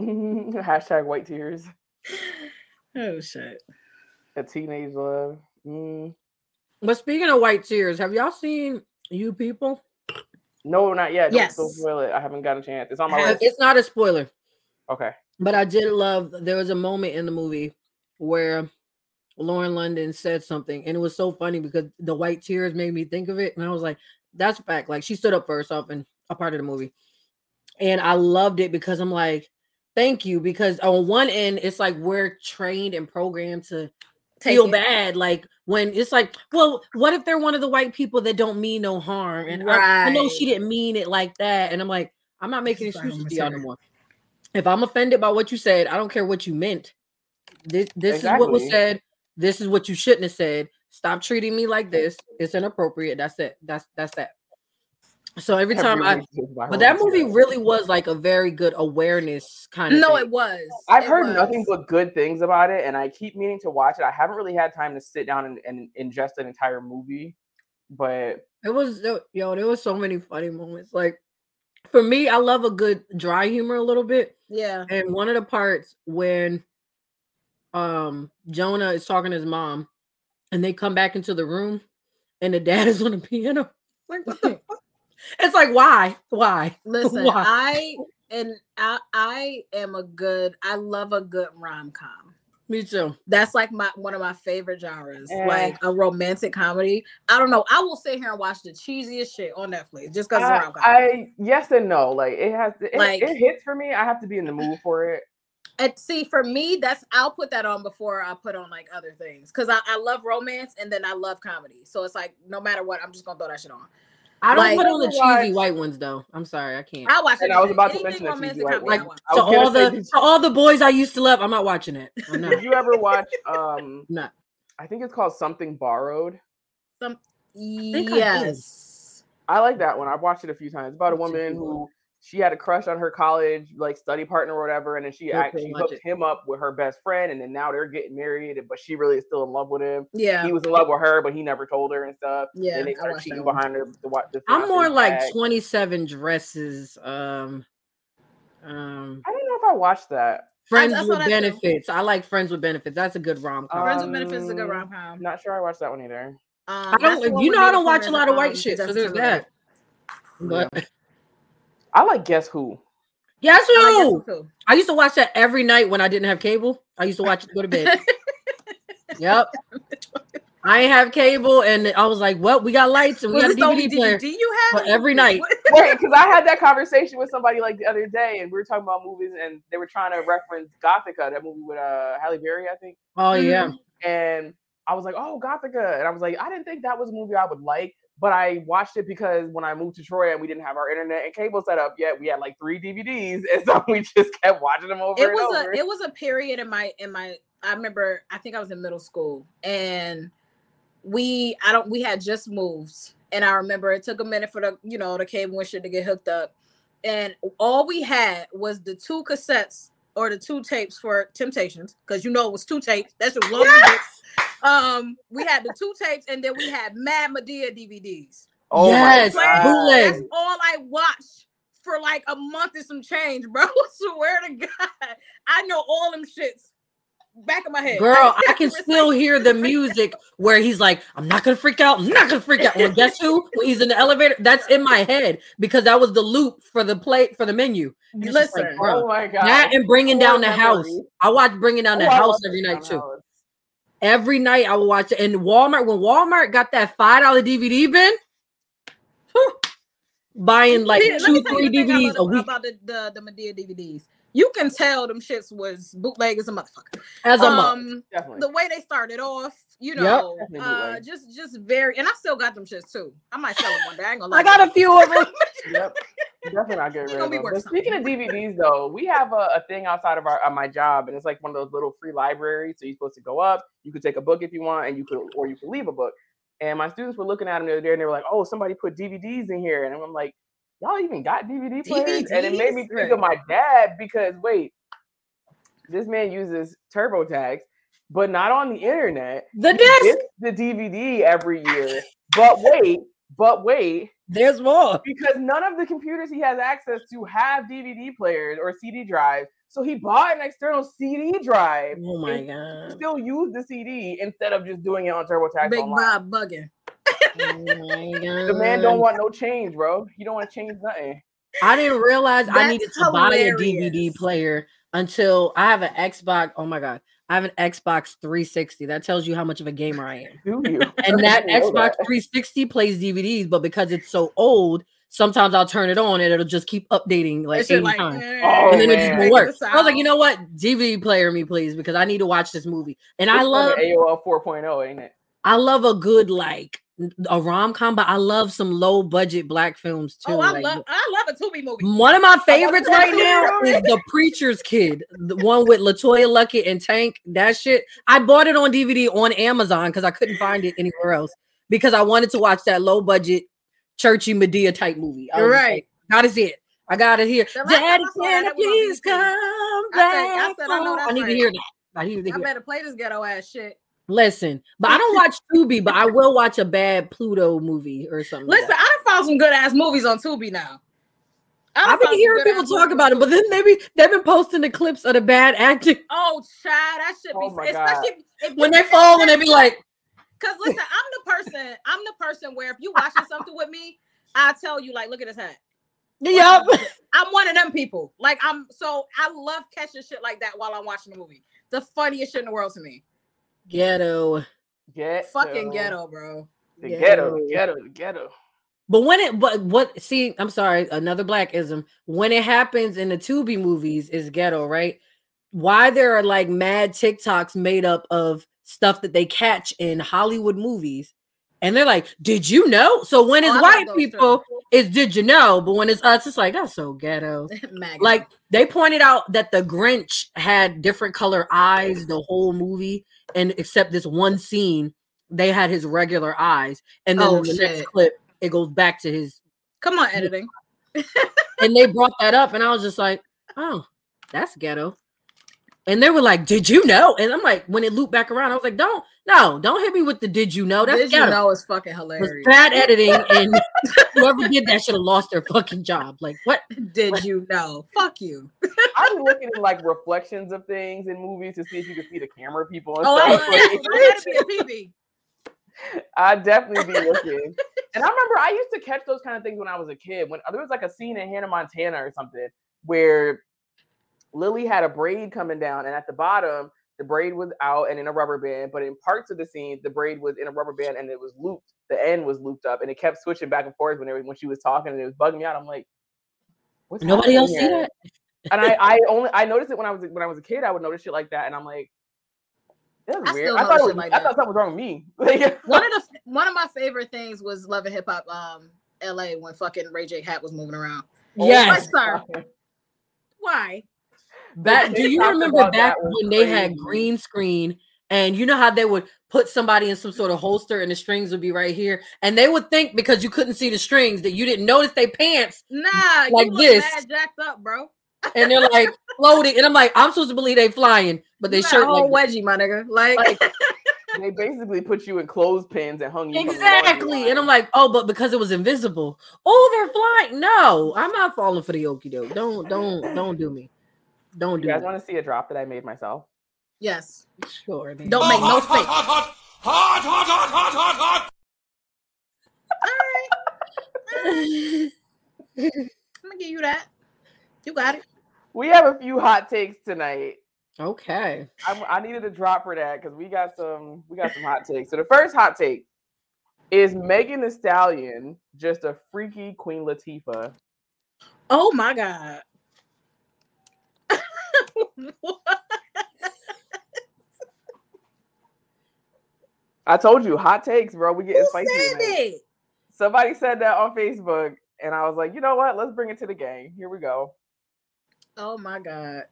Hashtag white tears. Oh shit. A teenage love. Mm. but speaking of white tears, have y'all seen You People? No, not yet. Don't, Yes. don't spoil it. I haven't got a chance. It's on my list. It's not a spoiler, Okay. But I did love. There was a moment in the movie where Lauren London said something, and it was so funny because the white tears made me think of it, and I was like, "That's a fact." Like she stood up for herself in a part of the movie, and I loved it because I'm like, "Thank you," because on one end, it's like we're trained and programmed to Take feel it. bad like when it's like well what if they're one of the white people that don't mean no harm and I, I know she didn't mean it like that and i'm like i'm not making is what I'm excuses to y'all no more if i'm offended by what you said i don't care what you meant this this is what was said this is what you shouldn't have said stop treating me like this it's inappropriate that's it that's that's that so every time i Every week but that movie tear. really was like a very good awareness kind of No, thing. it was. I've It heard nothing but good things about it, and I keep meaning to watch it. I haven't really had time to sit down and, and ingest an entire movie, but It was yo, yo, there was so many funny moments. Like for me, I love a good dry humor a little bit. Yeah. And one of the parts when um Jonah is talking to his mom and they come back into the room and the dad [laughs] is on the piano. Like what the [laughs] fuck? It's like why? Why? [laughs] Listen, Why? I and I I am a good I love a good rom com. Me too. That's like my one of my favorite genres, like a romantic comedy. I don't know. I will sit here and watch the cheesiest shit on Netflix just because I. I yes and no. Like it has, it, Like- it hits for me. I have to be in the mood for it. And see, for me, that's I'll put that on before I put on like other things because I, I love romance and then I love comedy. So it's like no matter what, I'm just gonna throw that shit on. I don't Like- put on the Watch- cheesy white ones though. I'm sorry, I can't. I watch it. I was about to mention that cheesy white comedy, I one. to all the did to all the boys I used to love, I'm not watching it. I'm not. Did you ever watch um No. I think it's called Something Borrowed. think I. Yes. I like that one. I've watched it a few times. It's about a woman who she had a crush on her college like study partner or whatever, and then she actually hooked it. him up with her best friend, and then now they're getting married, but she really is still in love with him. Yeah. He was in love with her, but he never told her and stuff. Yeah. and they I started watched cheating that one. behind her. The, wa- the I'm more like back. 27 dresses. Um, um, I don't know if I watched that. friends I saw with that benefits. I like friends with benefits. That's a good rom com. Friends with Benefits is a good Um, rom com. Not sure I watched that one either. I don't. You know, I don't watch a lot of white shit, so there's that. But I like Guess Who. guess I who? like too. I used to watch that every night when I didn't have cable. I used to watch it to go to bed. [laughs] yep. I have cable, and I was like, "Well, we got lights and we Was got a this only DVD player." DVD you have? But every night. Wait, because I had that conversation with somebody like the other day, and we were talking about movies, and they were trying to reference Gothika, that movie with uh Halle Berry, I think. Oh yeah, And I was like, "Oh, Gothika," and I was like, "I didn't think that was a movie I would like." But I watched it because when I moved to Troy and we didn't have our internet and cable set up yet, we had like three DVDs, [laughs] and so we just kept watching them over it and was over. a it was a period in my in my I remember I think I was in middle school and we I don't we had just moved and I remember it took a minute for the you know the cable and shit to get hooked up and all we had was the two cassettes or the two tapes for Temptations because you know it was two tapes that's just long [laughs] gets. Um we had the two tapes and then we had Mad Madea DVDs oh Yes, my God. that's all I watched for like a month and some change, bro. [laughs] swear to God, I know all them shits back of my head. girl, [laughs] I can still hear the music where he's like, "I'm not gonna freak out. I'm not gonna freak out." Well, guess who? When he's in the elevator, that's in my head because that was the loop for the plate for the menu. And it's like, Listen, bro, Oh my god! that and bringing Core down the house. I watch bringing down the Oh, house every night Down too. The House. Every night I will watch it. And Walmart, when Walmart got that five dollar DVD bin, whew, buying like See, let two, three you the thing DVDs about, a week about the, the the Madea DVDs. You can tell them shits was bootleg as a motherfucker. as a month. Um, Definitely. the way they started off, you know, Definitely uh, just just very, and I still got them shits too. I might sell them one day. I ain't gonna lie. I got a few of them. [laughs] Yep. Definitely not getting rid gonna of be them. worth But speaking of DVDs, though, we have a, a thing outside of our of my job, and it's like one of those little free libraries. So you're supposed to go up, you could take a book if you want, and you could, or you could leave a book. And my students were looking at them the other day, and they were like, "Oh, somebody put DVDs in here," and I'm like, "Y'all even got DVD players?" And it made me DVDs? think of my dad because wait, this man uses TurboTax, but not on the internet. The He disc. gets the DVD every year. But wait, but wait, There's more. because none of the computers he has access to have DVD players or CD drives. So he bought an external CD drive. Oh my and god. Still use the CD instead of just doing it on TurboTax Big online. Bob bugging. Oh. The man don't want no change, bro. He don't want to change nothing. I didn't realize I needed to buy a. DVD player until I have an Xbox. Oh my god. I have an Xbox 360. That tells you how much of a gamer I am. Do you? [laughs] And that [laughs] I didn't know Xbox that. 360 plays DVDs, but because it's so old, sometimes I'll turn it on and it'll just keep updating like That shit 80 like, times. Oh, and then it just man. won't work. The I was like, you know what? DVD player me, please, because I need to watch this movie. And I love AOL 4.0, ain't it? I love a good like a rom com, but I love some low budget black films oh, too. Oh, I like, love I love a Tubi movie. one of my favorites right now movie. is The Preacher's Kid, the one with LeToya Luckett and Tank. That shit, I bought it on DVD on Amazon because I couldn't find it anywhere else because I wanted to watch that low budget, churchy Madea type movie. I just Right. like, gotta it. I got it here. Daddy, can that, I it was on please come I back? said- I said, I know home?" that's I need to hear that. I need to I better play this ghetto ass shit. Listen, but I don't [laughs] watch Tubi, but I will watch a bad Pluto movie or something. Listen, that. I found some good ass movies on Tubi now. I done I've been hearing people talk movies about it, but then maybe they've been posting the clips of the bad acting Oh, child, that should be Oh my especially if, if when they fall and they be like, [laughs] Cause listen, I'm the person. I'm the person where if you watching something with me, I tell you like, look at his hat. "Yep." I'm one of them people. Like I'm so I love catching shit like that while I'm watching the movie. The funniest shit in the world to me. Ghetto. Ghetto. Fucking ghetto, bro. The Ghetto. ghetto, the ghetto, ghetto. But when it, but what? See, I'm sorry, another blackism. When it happens in the Tubi movies, is ghetto, right? Why there are like mad TikToks made up of stuff that they catch in Hollywood movies, And they're like, "Did you know?" So when Oh, it's white people, it's "Did you know?" But when it's us, it's like that's so ghetto. [laughs] Like they pointed out that the Grinch had different color eyes the whole movie, and except this one scene, they had his regular eyes, and then Oh, the next clip, it goes back to his. come on, editing. And they brought that up, and I was just like, "Oh, that's ghetto." And they were like, "Did you know?" And I'm like, when it looped back around, I was like, "Don't, no, don't hit me with the did you know?" That's Did you ghetto. know it's fucking hilarious? bad editing, [laughs] and whoever did that should have lost their fucking job. Like, what? Did you know? Fuck you. [laughs] I'm looking at like reflections of things in movies to see if you can see the camera people and Oh, I, stuff. I, Like, I had to be a PB. [laughs] I'd definitely be looking. And I remember I used to catch those kind of things when I was a kid. When there was like a scene in Hannah Montana or something where Lily had a braid coming down, and at the bottom, the braid was out and in a rubber band, but in parts of the scene, the braid was in a rubber band and it was looped. The end was looped up, and it kept switching back and forth whenever when she was talking, and it was bugging me out. I'm like, what's Nobody happening else see that? and I, [laughs] I only I noticed it when I was when I was a kid. I would notice shit like that, and I'm like, that's I weird. I thought, it was, shit like I that. thought something was wrong with me. [laughs] One of the one of my favorite things was Love and Hip Hop um LA when fucking Ray J Hat was moving around. Yes. Why, sir? Why? That do you remember back that was when they had green screen and you know how they would put somebody in some sort of holster and the strings would be right here and they would think because you couldn't see the strings that you didn't notice their pants Nah, Like you look this. mad jacked up, bro. and they're like floating and I'm like I'm supposed to believe they flying but they You got shirt a whole like wedgie, my nigga. Like, Like- [laughs] they basically put you in clothespins and hung you from the laundry exactly and I'm like oh but because it was invisible oh they're flying no I'm not falling for the okie doke don't don't don't do me don't do. You do guys me want to see a drop that I made myself? yes. sure man. Don't make no face. I'm gonna give you that. You got it. We have a few hot takes tonight. okay I, I needed a drop for that because we got some we got some hot takes. So the first hot take is Megan Thee Stallion just a freaky Queen Latifah? Oh my god. I told you, hot takes, bro. We getting Who spicy. said it? Somebody said that on Facebook, and I was like, you know what? Let's bring it to the game. Here we go. Oh my god.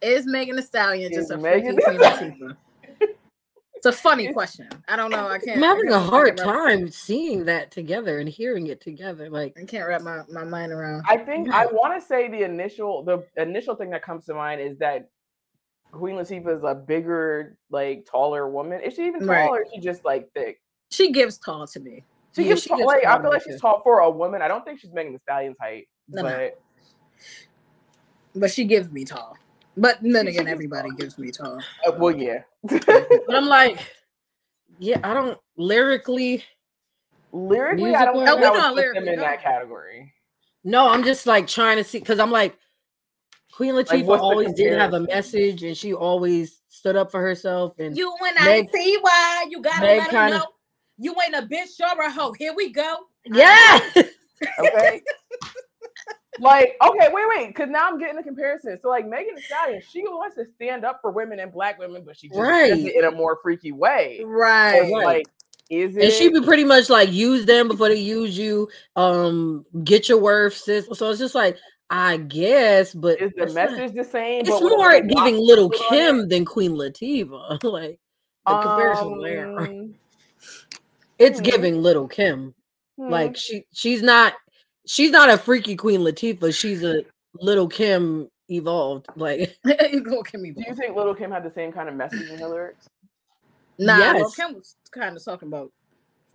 Is Megan Thee Stallion just a Megan freaking Queen? It's a funny question. I don't know. I can't. I'm having I a can't- I hard can't wrap- time seeing that together and hearing it together. Like, I can't wrap my, my mind around. I think I want to say the initial the initial thing that comes to mind is that Queen Latifah is a bigger, like taller woman. Is she even taller? Right. or is she just like thick? She gives tall to me. She Yeah, gives she tall, gives like tall I feel like she's tall for a woman. I don't think she's Megan Thee Stallion's height, No, no. but But she gives me tall. But then again, [laughs] everybody gives me tall. uh, well, yeah. [laughs] but I'm like, yeah, I don't lyrically. Lyrically, I don't Musical- Oh, we I would put lyrically, them in go that category. No, I'm just like trying to see because I'm like, Queen Latifah what's the always did have a message and she always stood up for herself. And You and Meg- I see why you gotta Meg let 'em kinda- know. You ain't a bitch or a hoe. Here we go. yeah, [laughs] Okay. Like, okay, wait, wait, because now I'm getting the comparison. So, like, Megan Thee Stallion, she wants to stand up for women and black women, but she just Right. does it in a more freaky way. Right. Like, is it? and she would pretty much like use them before they use you. Um, get your worth, sis. So it's just like, I guess, but is the it's not- message the same? It's but more giving Little Kim than Queen Latifah. [laughs] like the comparison there. Um, It's hmm. giving Little Kim. hmm. Like she she's not she's not a freaky Queen Latifah. She's a Little Kim evolved. Like [laughs] [laughs] Lil' Kim do you think Little Kim had the same kind of message in her lyrics? Nah, Lil' Yes. Kim was kind of talking about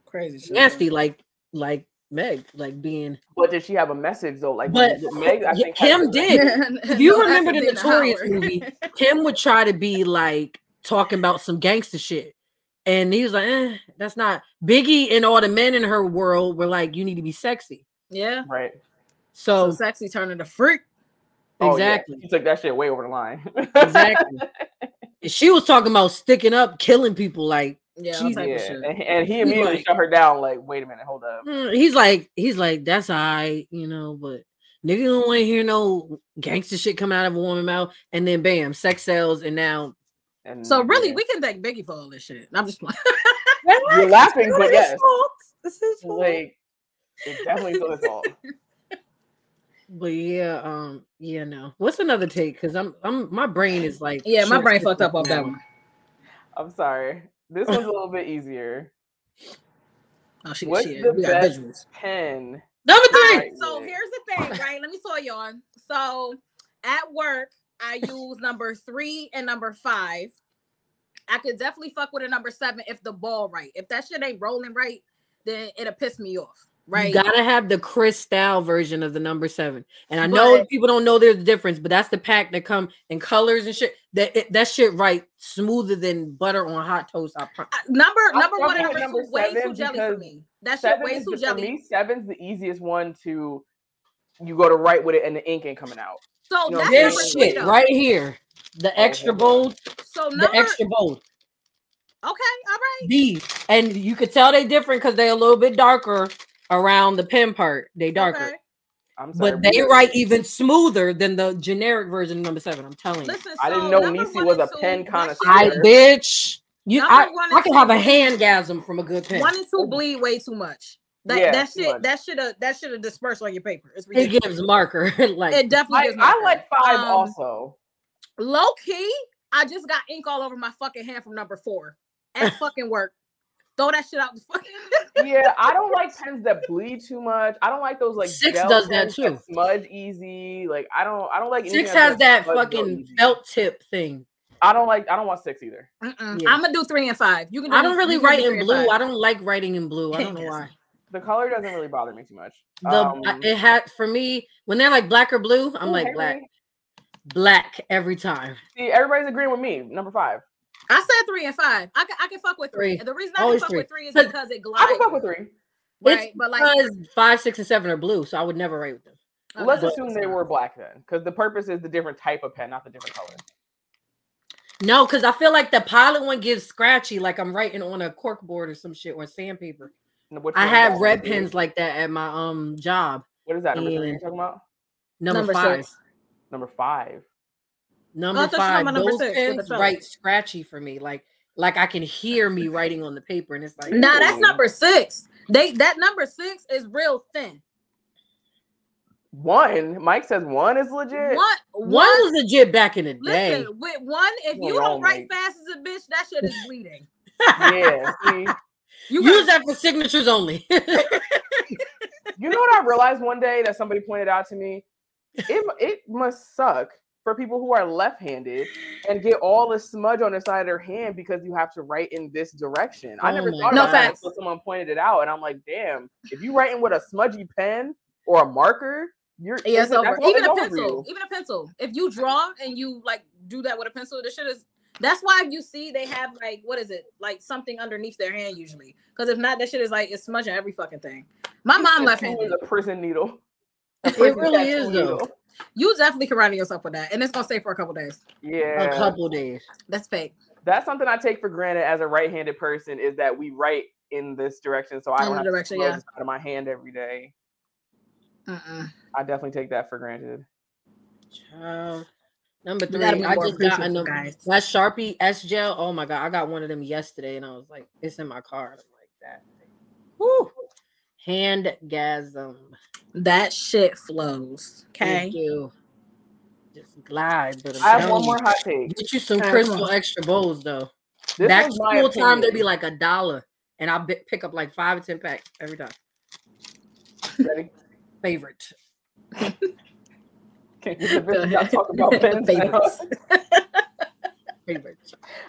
crazy shit. nasty, like like Meg, like being. But did she have a message though? Like, But Meg, I think Kim did. If [laughs] you No, remember the Notorious Howard. movie, Kim would try to be like talking about some gangster shit. And he was like, eh, that's not Biggie and all the men in her world were like, you need to be sexy. Yeah. Right. So So, sexy turning to freak. Oh, yeah. exactly. She took that shit way over the line. Exactly. [laughs] She was talking about sticking up, killing people. Like Yeah, all She's- type yeah. shit. And, and he immediately like- shut her down. Like, wait a minute, hold up. mm, he's like, he's like, that's all right, you know, but nigga don't want to hear no gangster shit coming out of a woman mouth. And then bam, sex sells, and now And So really, yeah. we can thank Biggie for all this shit. I'm just playing. you're [laughs] laughing, but yes, This is like it's definitely still his fault. [laughs] But yeah, um, yeah, no. What's another take? Because I'm, I'm, my brain is like, yeah, my brain short fucked up off that one. I'm sorry. This one's a little bit easier. Oh shit, What's shit. the We got best visuals. pen? Number three. Right. So here's the thing, right? Let me tell you on. So at work, I use number three and number five. I could definitely fuck with a number seven if the ball right. If that shit ain't rolling right, then it'll piss me off. Right. You gotta have the crystal version of the number seven. And I know But- people don't know there's a difference, but that's the pack that come in colors and shit. That it, that shit right smoother than butter on hot toast. I pro- Uh, number I'm number one and fucking number with way too jelly for me. That shit way is too the, for jelly. me, seven's the easiest one to you go to write with it and the ink ain't coming out. So you know, that's this number this three shit though. right here, the extra hold bold, So the extra bold. okay, all right. These and you could tell they different because they're a little bit darker around the pen part. They darker, Okay. I'm sorry. but they we- write even smoother than the generic version of number seven. I'm telling you. Listen, I didn't know number Nisi was a two, pen that connoisseur. shit- I bitch. You, Number I, I can two have a bleed. handgasm from a good pen. One and two bleed way too much. That Yeah, that shit much. that should have that should have dispersed on your paper. It's It gives marker [laughs] like It definitely I, gives. I marker. like five Um, also. Low key, I just got ink all over my fucking hand from number four at [laughs] fucking work. Throw that shit out the fucking. [laughs] Yeah, I don't like pens that bleed too much. I don't like those like Six gel does that pens too. smudge easy. Like I don't I don't like Six has gonna that fucking easy. felt tip thing. I don't like I don't want six either. Yeah. I'm gonna do three and five. You can. Do, I don't really write do in blue. five. I don't like writing in blue. I don't know why. The color doesn't really bother me too much. The Um, it had for me when they're like black or blue. I'm ooh, like hey, black, Ray. black every time. See, everybody's agreeing with me. Number five. I said three and five. I can I can fuck with three. Three. The reason I Always can fuck three. with three is because it I can fuck with three. right? It's But like, because five, six, and seven are blue, so I would never write with them. okay, Let's that's assume they fine. were black then, because the purpose is the different type of pen, not the different color. No, because I feel like the pilot one gives scratchy, like I'm writing on a cork board or some shit or sandpaper. I have red pens like that at my um job. What is that? Number three you're talking about? Number, Number five. six. Number five. Number Oh, I thought you were talking five. number Those six pens write scratchy for me. Like like I can hear me writing on the paper, and it's like Nah, that's number six. They that number six is real thin. One. Mike says one is legit. One, one one. was legit back in the day. With one, if You're you don't write Mike. fast as a bitch, that shit is bleeding. Yeah. See, [laughs] You Use that for signatures only. [laughs] you know what I realized one day that somebody pointed out to me? It it must suck for people who are left-handed and get all the smudge on the side of their hand because you have to write in this direction. I Oh never thought No about that facts. until someone pointed it out, and I'm like, damn, if you writing with a smudgy pen or a marker, you're Yeah. Even a pencil, even a pencil. If you draw and you like do that with a pencil, the shit is. That's why you see they have like what is it like something underneath their hand usually. Because if not, that shit is like it's smudging every fucking thing. My mom [laughs] Tattoo left-handed. is a prison needle. [laughs] A It really is, though. Needle. You definitely can run yourself with that, and it's gonna stay for a couple days. Yeah, a couple days. That's fake. that's something I take for granted as a right-handed person is that we write in this direction, so I In don't have to direction, smudge yeah. the side of my hand every day. Mm-mm. I definitely take that for granted. Child. Number three, I just got a number, guys. that Sharpie S gel. Oh my god, I got one of them yesterday, and I was like, it's in my car. I'm like that. Woo! Handgasm. That shit flows. Okay. It do. Just glide. But I'm have one more hot take. Get you some crystal extra bowls though. This Back to was school time, they'd be like a dollar, and I will pick up like five or ten packs every time. Ready? Favorite. [laughs] Can't get the Go bitch not ahead. talking about pens now. Favorites. [laughs] Favorite.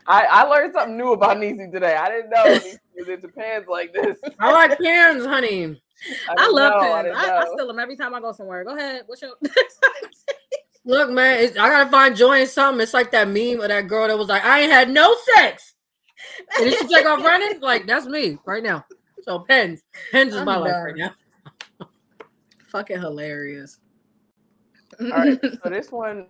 I, I learned something new about Nisi today. I didn't know [laughs] Nisi was into pens like this. [laughs] Oh, I like pens, honey. I, didn't love know, pens. didn't I, I steal them every time I go somewhere. Go ahead. What's your? [laughs] Look, man, it's, I gotta find joy in something. It's like that meme of that girl that was like, "I ain't had no sex," and then she take off running. [laughs] Like that's me right now. So pens, pens is I'm my life done. right now. Fucking hilarious. All right, so this one.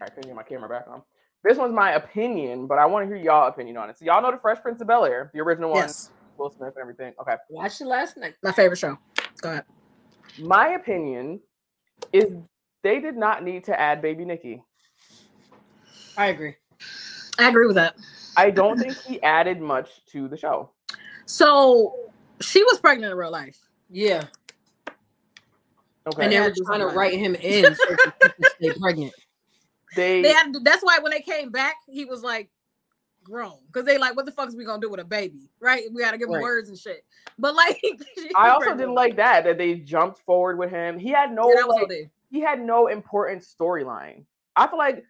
I couldn't get my camera back on. This one's my opinion, but I want to hear y'all opinion on it. So y'all know the Fresh Prince of Bel Air, the original one, Will Smith and everything. Okay, Watched it last night. my favorite show. Go ahead. my opinion is they did not need to add Baby Nikki. I agree. I agree with that. I don't think he added much to the show. So she was pregnant in real life. Yeah. Okay. And they were trying to write him in so stay [laughs] pregnant. They, They had to, that's why when they came back, he was like grown because they like, what the fuck is we gonna do with a baby, right? We gotta give him words and shit. But like, [laughs] I also didn't like that that they jumped forward with him. He had no Yeah, like, he had no important storyline. I feel like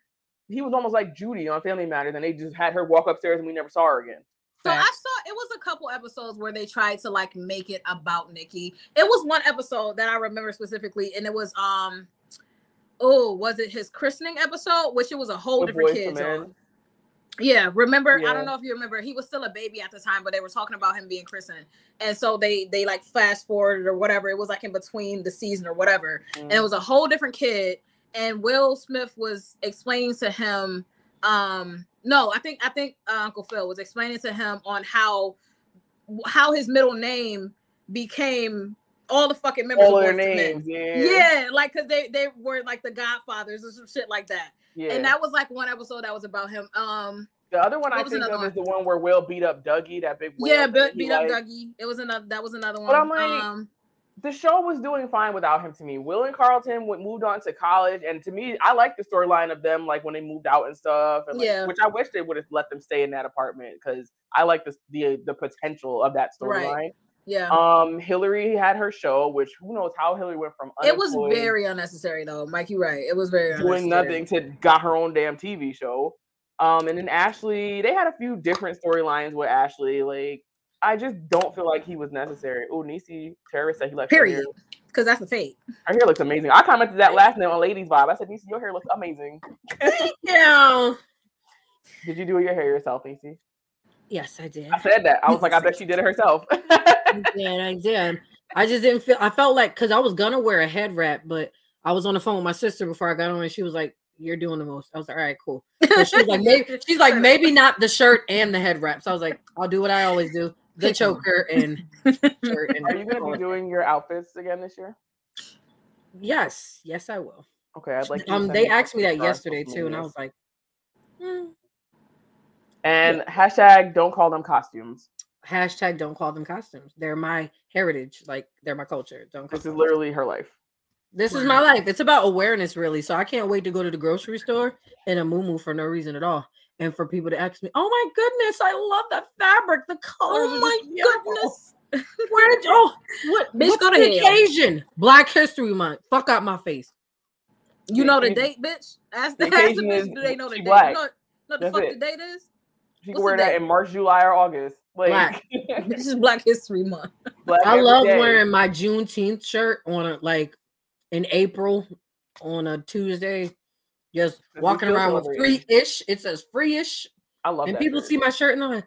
he was almost like Judy on Family Matters, and they just had her walk upstairs and we never saw her again. So I saw it was a couple episodes where they tried to like make it about Nikki. It was one episode that I remember specifically, and it was um oh, was it his christening episode? Which it was a whole With different kid. II kids Men. Yeah, remember? I don't know if you remember. He was still a baby at the time, but they were talking about him being christened, and so they they like fast forwarded or whatever. It was like in between the season or whatever, and it Mm. was a whole different kid. And Will Smith was explaining to him, um, no, I think I think uh, Uncle Phil was explaining to him on how how his middle name became all the fucking members all of their Boyz II Men. names. Yeah. Yeah, like because they they were like the Godfathers or some shit like that. Yeah. And that was like one episode that was about him. Um, the other one I think of another is the one where Will beat up Dougie, that big whale yeah, beat, beat up like- Dougie. It was another. That was another one. But I'm like, um, the show was doing fine without him to me. Will and Carlton went, moved on to college, and to me, I like the storyline of them, like when they moved out and stuff. And like, Yeah. which I wish they would have let them stay in that apartment because I like the the the potential of that Right. Yeah. Um, Hillary had her show, which who knows how Hillary went from it was very unnecessary though, Mike. You're right. It was very doing nothing to got her own damn TV show. Um, and then Ashley, they had a few different storylines with Ashley. Like, I just don't feel like he was necessary. Oh, Nisi Terrorist said he hair. Period. Because that's the fate. Her hair looks amazing. I commented that last night on Ladies Vibe. I said, Nisi, your hair looks amazing. Yeah. Did you do your hair yourself, Nisi? Yes, I did. I said that. I was like, I bet she did it herself. [laughs] I did. I did. I just didn't feel. I felt like because I was gonna wear a head wrap, but I was on the phone with my sister before I got on, and she was like, "You're doing the most." I was like, "All right, cool." So [laughs] she's like, maybe, she's like, maybe not the shirt and the head wrap. So I was like, I'll do what I always do: the [laughs] choker and shirt. And Are you going to be doing your outfits again this year? Yes, yes, I will. Okay, I'd like. Um, they asked me that yesterday too, and I was like, hmm. And hashtag don't call them costumes. Hashtag don't call them costumes. They're my heritage, like they're my culture. Don't call This is literally her life. This is my life. It's about awareness, really. So I can't wait to go to the grocery store in a moo for no reason at all. And for people to ask me, "Oh my goodness, I love that fabric. The colors." Oh my goodness. [laughs] Where did you? Oh, what? Bitch, what's go to the hell. occasion? Black History Month. Fuck out my face. You know the date, bitch. Ask the the, [laughs] ask the bitch. is Do they know the date? You know, know the That's fuck it. the date is? She What's can wear that in March, July, or August. Like, Black. [laughs] this is Black History Month. black I love day. wearing my Juneteenth shirt on a like in April on a Tuesday, just you walking around with free ish. It says free ish, I love it. and that. people shirt. see my shirt and they're like,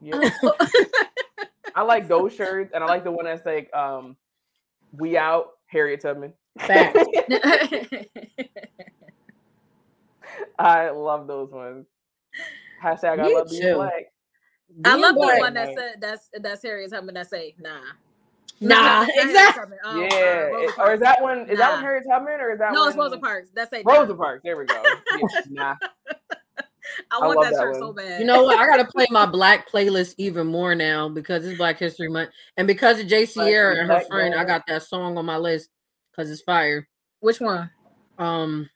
Yeah. [laughs] [laughs] I like those shirts, and I like the one that's like, um, "We out, Harriet Tubman." Facts. I love those ones. Hashtag I Me love being too. black. I love the one that Right. said that's that's Harriet Tubman that say nah. Nah, not Harriet exactly. Tubman, um, uh, yeah, or is that one? Is that one Nah. Harriet Tubman, or is that No, one it's Rosa Parks. That say nah. Rosa Parks. There we go. [laughs] Yeah, nah, I I want love that, that shirt one. so bad. You know what? I gotta play my [laughs] black playlist even more now because it's Black History Month, and because of J Sierra and her Black friend, I got that song on my list because it's fire. which one? Um,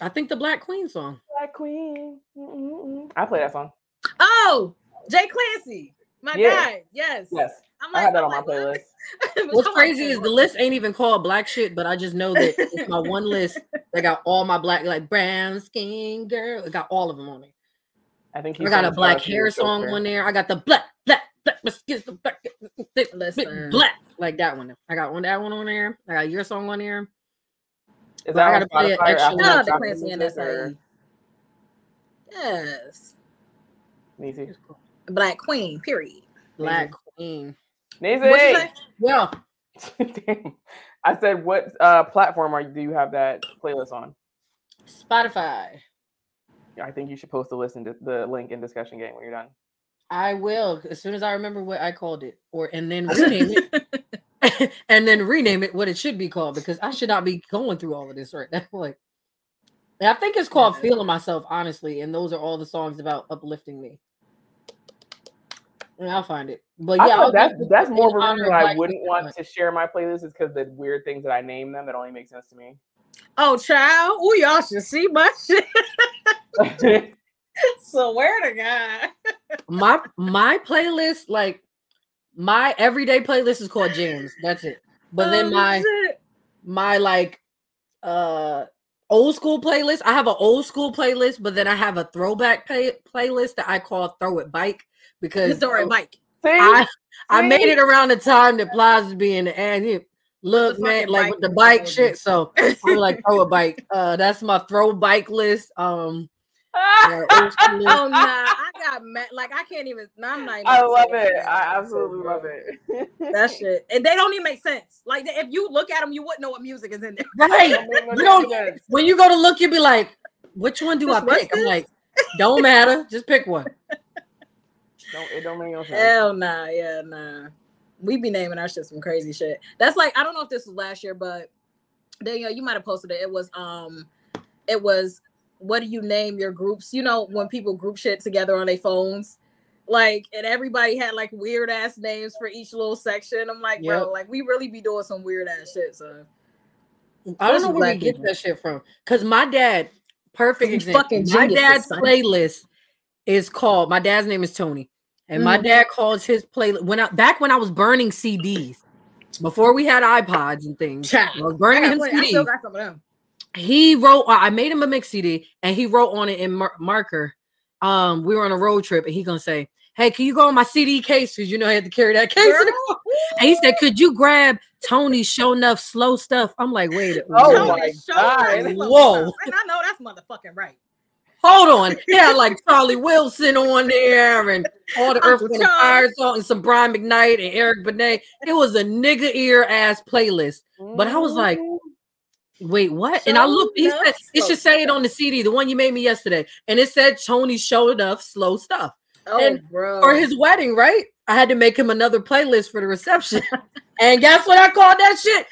I think the Black Queen song. Black Queen. Mm-mm-mm. I play that song. Oh, Jay Clancy, my Yeah. guy. Yes. Yes, I'm I have that I'm on my like, what? playlist. [laughs] What's I'm like, crazy is the list ain't even called Black shit, but I just know that it's my [laughs] one list that got all my black, like brown skin girl. It got all of them on it. I think I got a black hair song on there. I got the black, black, black, my skin's the black, Listen. black, like that one. I got one that one on there. I got your song on there. Is that I gotta play it Spotify or extra Apple Shout out to Music Clancy and SIE. Yes. Nisi. Black Queen, period. Black Queen. Nisi. What you? Yeah, [laughs] I said, what uh, platform are do you have that playlist on? Spotify. I think you should post the list in di- the link in discussion game when you're done. I will as soon as I remember what I called it, or and then [laughs] rename it, [laughs] and then rename it what it should be called because I should not be going through all of this right now. Like, I think it's called "Feeling Myself," honestly, and those are all the songs about uplifting me. Yeah, I'll find it. But yeah, I'll that's definitely that's more of a reason of I wouldn't want to share my playlist is because the weird things that I name them that only make sense to me. Oh, child. Oh, y'all should see my [laughs] shit. [laughs] Swear to God. my my playlist, like my everyday playlist, is called Jams. That's it. But then Oh, my shit. my like uh old school playlist. I have an old school playlist, but then I have a throwback pay- playlist that I call Throw It Bike because Sorry, Mike. See, I I made it around the time that Plaza's being the and he look man like bike with the bike over. shit. So [laughs] I'm like throw a bike. Uh that's my throw bike list. Um [laughs] old school. Oh nah, I got mad. Like I can't even. Nah, I'm not. Even I love say it. that. I absolutely love it. That [laughs] shit, and they don't even make sense. Like if you look at them, you wouldn't know what music is in there. Right. Don't make no You don't when you go to look, you'll be like, which one do I pick? I'm like, don't matter, just pick one. Don't, it don't make no sense. Hell nah, yeah, nah. We be naming our shit some crazy shit. That's like I don't know if this was last year, but Daniel, you might have posted it. It was um, it was what do you name your groups? You know when people group shit together on their phones, like and everybody had like weird ass names for each little section. I'm like, Yep. bro, like we really be doing some weird ass shit. So I don't know where we black get that shit from. Cause my dad, perfect example. My dad's playlist is called. My dad's name is Tony, and my Mhm. dad calls his playlist when I back when I was burning CDs before we had iPods and things. Child. I was burning got him plenty- I still CDs. got some of them. He wrote. I made him a mix CD, and he wrote on it in mar- marker. Um, we were on a road trip, and he gonna say, "Hey, can you go on my CD case? Because you know I had to carry that [laughs] case." Girl. And he said, "Could you grab Tony's show enough slow stuff?" I'm like, "Wait, Oh my God. Whoa. And I know that's motherfucking right. Hold on." [laughs] Yeah, like Charlie Wilson on there, and all the Earth, and Fire song, and some Brian McKnight and Eric Benet. It was a nigga ear ass playlist. But I was like, Wait, what? and I looked. He said it should say it on the CD, the one you made me yesterday, and it said Tony showed enough slow stuff Oh, And bro. for his wedding. Right? I had to make him another playlist for the reception, [laughs] and guess what I called that shit?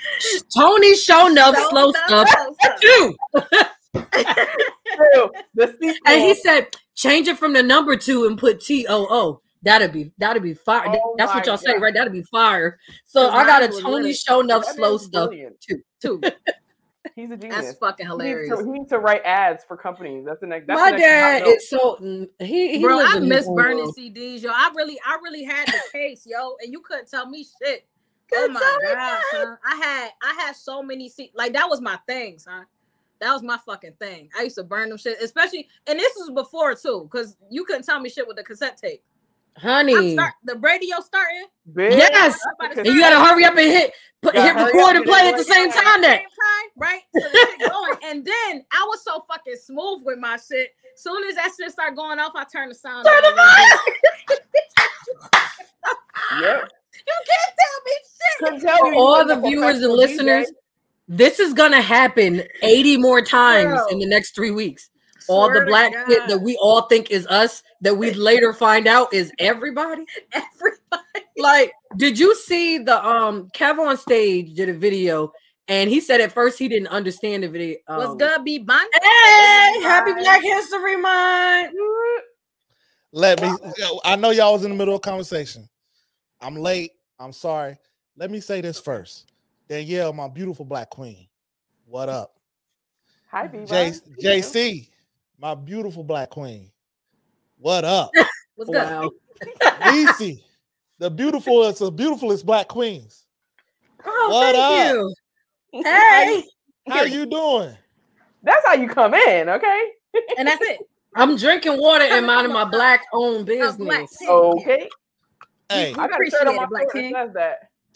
[laughs] Tony show enough slow stuff slow stuff. Too. [laughs] True. The sequel. And he said change it from the number two and put T O O. That'd be that'd be fire. Oh That's what y'all say, right? That'd be fire. So I got a mine was Tony really- show enough slow stuff brilliant. too. Too. [laughs] He's a genius. That's fucking He needs, hilarious. to, he needs to write ads for companies. That's the next. That's My the next dad is so mm, he, he Bro, I miss own burning. CDs, yo. I really, I really had the case, yo, and you couldn't tell me shit. Oh my god, son. I had, I had so many C like that was my thing, son. That was my fucking thing. I used to burn them shit, especially, and this was before too, because you couldn't tell me shit with the cassette tape. Honey. start, the radio starting. Big. Yes, I'm and you gotta hurry up and hit put, hit record and and play at the same time. That same time, right? So going, and then I was so fucking smooth with my shit. Soon as that shit started going off, I turned the sound. Turn down the a little bit. Yep. You can't tell me shit. Tell you you all the viewers and listeners, DJ. This is gonna happen 80 more times Bro. in the next three weeks. All the black shit God. that we all think is us, that we [laughs] later find out is everybody. Everybody. Like, did you see the um KevOnStage did a video and he said at first he didn't understand the video. What's um, good, be bun? Hey, happy Black History Month. Let me. I know y'all was in the middle of a conversation. I'm late. I'm sorry. Let me say this first. Danielle, my beautiful black queen. What up? Hi, Viva. J- JC, my beautiful black queen. What up? [laughs] What's good? Wow. [laughs] Niecy, the beautifulest of beautifulest black queens. Oh, What thank up? you. Hey, How you doing? That's how you come in, okay? And that's it. [laughs] I'm drinking water and minding my black owned A black business. Okay. Hey, I got a shirt on my Appreciate it, Black shirt King. that says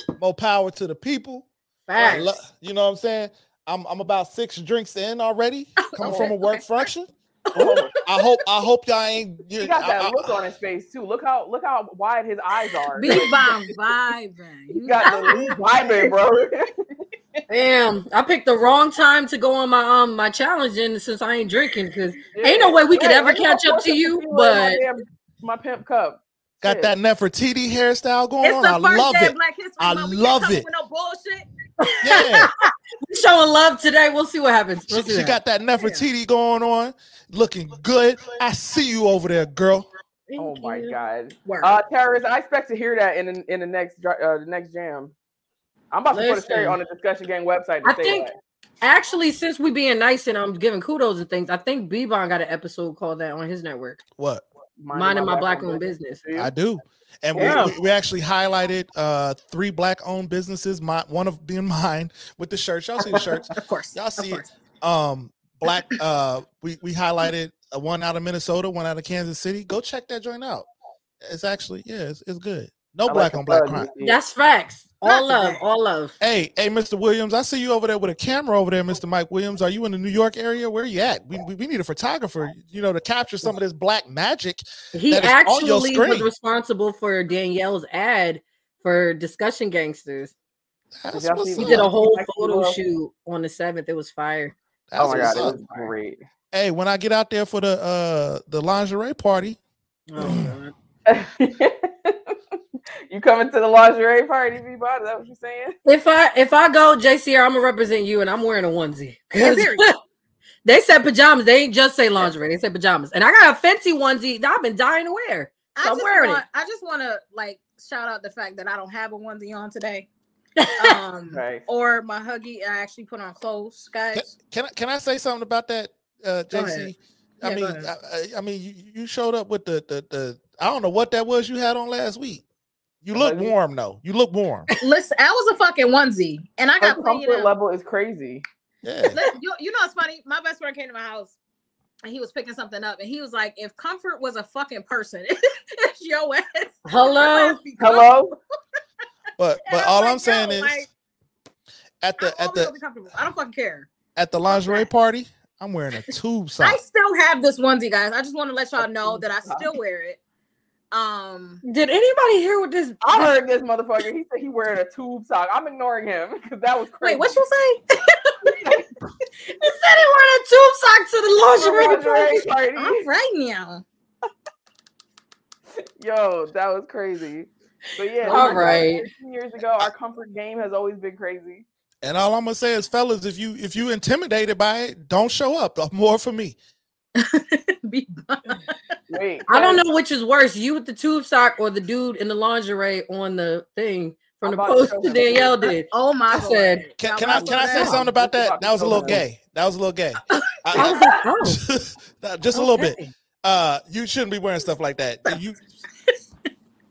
that. more power to the people. I Facts. lo- you know what I'm saying? I'm I'm about six drinks in already. [laughs] Coming from a work function. [laughs] I hope I hope y'all ain't. he got that I- I- look on his face too. Look how look how wide his eyes are. Be bomb vibing. You got the lead vibing, bro. [laughs] Damn, I picked the wrong time to go on my um my challenge in since I ain't drinking because ain't no way we could Hey, ever catch up to you. But my, damn- my pimp cup. got Shit. that Nefertiti hairstyle going It's on. the I love day it. Black History I We love it. No bullshit. Yeah, [laughs] We showing love today. We'll see what happens. We'll she, see she what got that Nefertiti going on, looking good. I see you over there, girl. Oh my you. god. Word. Uh, terrorist. I expect to hear that in the, in the next uh, the next jam. I'm about to put a story on the discussion gang website. To I say think- that. Actually, since we being nice and I'm giving kudos and things, I think Bebon got an episode called that on his network. What? Minding my black owned business. Do you? I do. And Yeah. we, we, we actually highlighted uh three black owned businesses, my one of being mine with the shirts. Y'all see the shirts. [laughs] Of course. Y'all of see it. course. Um black uh we, we highlighted one out of Minnesota, one out of Kansas City. Go check that joint out. It's actually, yeah, it's, it's good. No I black the on black crime. That's facts. All That's love, all love. Hey, hey, Mr. Williams, I see you over there with a camera over there, Mr. Mike Williams. Are you in the New York area? Where are you at? We, we, we need a photographer, you know, to capture some of this black magic. He That is on your actually was responsible for Danielle's ad for Discussion Gangsters. That's y'all what's He did a whole photo shoot on the seventh. It was fire. That's Oh my what's god, it up. was great. Hey, when I get out there for the uh the lingerie party, Oh, God. [laughs] you coming to the lingerie party, Bebop? Is that what you're saying? If I if I go JCR, I'm gonna represent you, and I'm wearing a onesie. [laughs] they said pajamas. They ain't just say lingerie. They said pajamas, and I got a fancy onesie that I've been dying to wear. I So I'm just wearing want, it. I just want to like shout out the fact that I don't have a onesie on today. [laughs] Um, Right. or my huggy. I actually put on clothes, guys. can I can I say something about that, uh JC? Ahead. I Yeah, mean. I, I- I mean, you, you showed up with the, the the I don't know what that was you had on last week. You look Hoodie? warm though. You look warm. [laughs] Listen, I was a fucking onesie, and I got plenty of comfort them. level is crazy. Yeah. Listen, you, you know what's funny? My best friend came to my house and he was picking something up, and he was like, "If comfort was a fucking person, [laughs] it's your ass." Hello? [laughs] Your ass be comfortable." Hello. But but all like, I'm saying yo, is like, at the I'm at the gonna be comfortable. I don't fucking care. at the lingerie party, I'm wearing a tube sock. I still have this onesie, guys. I just want to let y'all know that I still wear it. Um, Did anybody hear what this? I heard this motherfucker. He said he wearing a tube sock. I'm ignoring him because that was crazy. wait, what you say? [laughs] He said he wearing a tube sock to the lingerie. Lingerie party. party. I'm right now. Yo, that was crazy. But yeah, All like right. 15 years ago, our comfort game has always been crazy. And all I'm gonna say is, fellas, if you if you intimidated by it, don't show up. [laughs] More for me. [laughs] Wait, I don't know which is worse, you with the tube sock or the dude in the lingerie on the thing from I'm the post that. Danielle did. oh my I god! said- Can, can I can I say something about that? That was a little gay. That was a little gay. [laughs] I I- was like, oh, just a little bit. Uh, you shouldn't be wearing stuff like that. You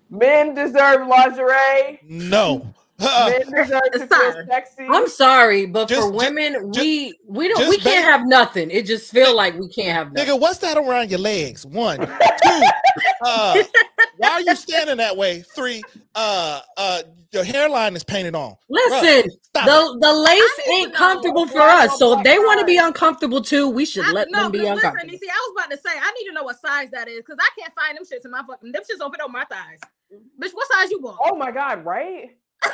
Men deserve lingerie. no. Uh, Men deserve to feel Sir. sexy. I'm sorry, but Just- for women, ju- we we don't we can't ba- have nothing. It just feel like we can't have nothing. Nigga, what's that around your legs? One, two. Uh, [laughs] why are you standing that way? Three. Uh, uh, your hairline is painted on. Listen, Stop it. the the lace I need to ain't know comfortable for why us. So if they want to be uncomfortable too, we should I, let no, them be but listen, uncomfortable. you see, I was about to say I need to know what size that is because I can't find them shits in my fucking them shits don't fit on my thighs. Bitch, what size you want? oh my god, right? Bitch,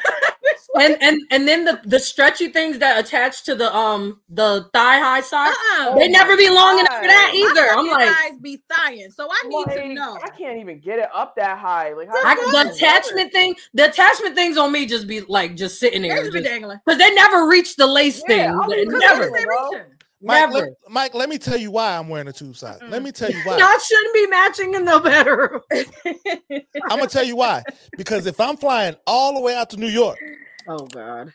what- And and and then the the stretchy things that attach to the um the thigh high socks, uh-uh. they never be long enough for that God. My either. I'm like. thighs be thighin', so I need to know. I can't even get it up that high. Like how I, the attachment thing, the attachment things on me just be like just sitting there, just be because they never reach the lace Yeah, thing. I They was Because never, what is they bro. reaching? Mike, never. let, Mike, let me tell you why I'm wearing a tube sock. Let me tell you why. Y'all shouldn't be matching in the bedroom. [laughs] [laughs] I'm gonna tell you why. Because if I'm flying all the way out to New York, Oh God.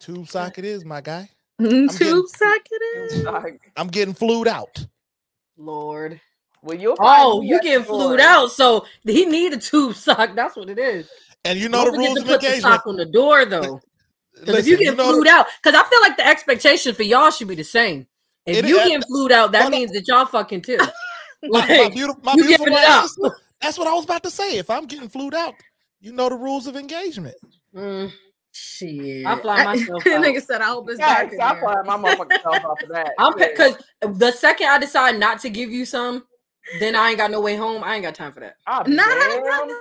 tube sock it is, my guy. [laughs] Tube getting- sock it is. I'm getting flued out. Lord. well, you'll find Oh, you at the getting flued out, so he need a tube sock. That's what it is. And you know Don't the rules of put the sock on the door though. Because if you get know flued the- out, because I feel like the expectation for y'all should be the same. If you get flued out, that means that y'all fucking too. [laughs] [laughs] my like beautiful, my you beautiful giving it wife up. That's what I was about to say. If I'm getting flued out, you know the rules of engagement. Mm, Shit. I fly myself [laughs] out. Nigga said, I hope it's Yeah, dark in I there. fly my motherfucking self off of that. I'm because the second I decide not to give you some, then I ain't got no way home. I ain't got time for that. I'll be Not damned.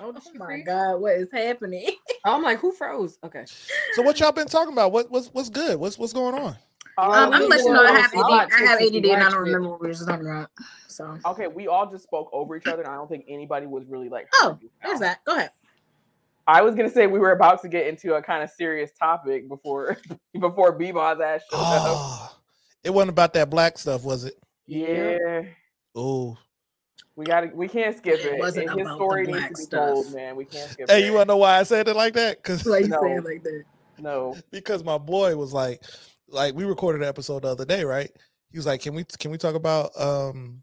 Oh, Oh my god, what is happening? [laughs] I'm like, who froze? Okay. So what y'all been talking about? What what's what's good? What's what's going on? Um, Um, I'm gonna you know I have ADD. I have ADD and I don't remember what we were just talking about. So Okay, we all just spoke over each other, and I don't think anybody was really like. Oh, there's that. Go ahead. I was gonna say we were about to get into a kind of serious topic before [laughs] before Bebop's ass showed up. Oh, it wasn't about that black stuff, was it? Yeah, Oh, we got to We can't skip It it. wasn't His about the story needs to be told, man. We can't skip hey, it. Hey, you wanna know why I said it like that? Because [laughs] Why you No. saying like that? no. because my boy was like, like we recorded an episode the other day, right? He was like, "Can we can we talk about um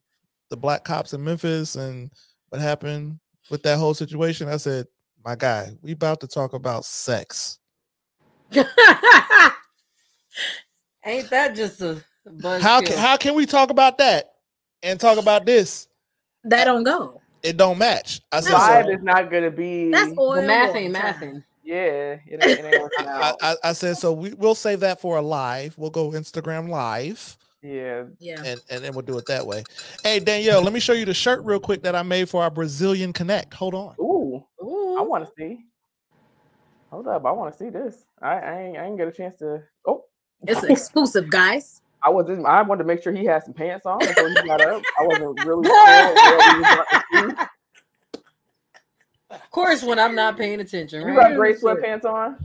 the black cops in Memphis and what happened with that whole situation?" I said, "My guy, we about to talk about sex." [laughs] Ain't that just a buzz? How can how can we talk about that and talk about this? That don't go. It don't match. I said, Vibe so, is not gonna be. That's oil. the math ain't mathing. Yeah, it ain't, it ain't working I. I, I said so. We we'll save that for a live. We'll go Instagram live. yeah. Yeah. and and then we'll do it that way. Hey Danielle, let me show you the shirt real quick that I made for our Brazilian Connect. Hold on. Ooh, Ooh. I want to see. Hold up, I want to see this. I, I ain't I ain't get a chance to. Oh, It's exclusive, guys. I was just, I wanted to make sure he had some pants on before he got up. I wasn't really [laughs] sure what he was about to see. Of course, when I'm not paying attention, You got gray sweatpants on.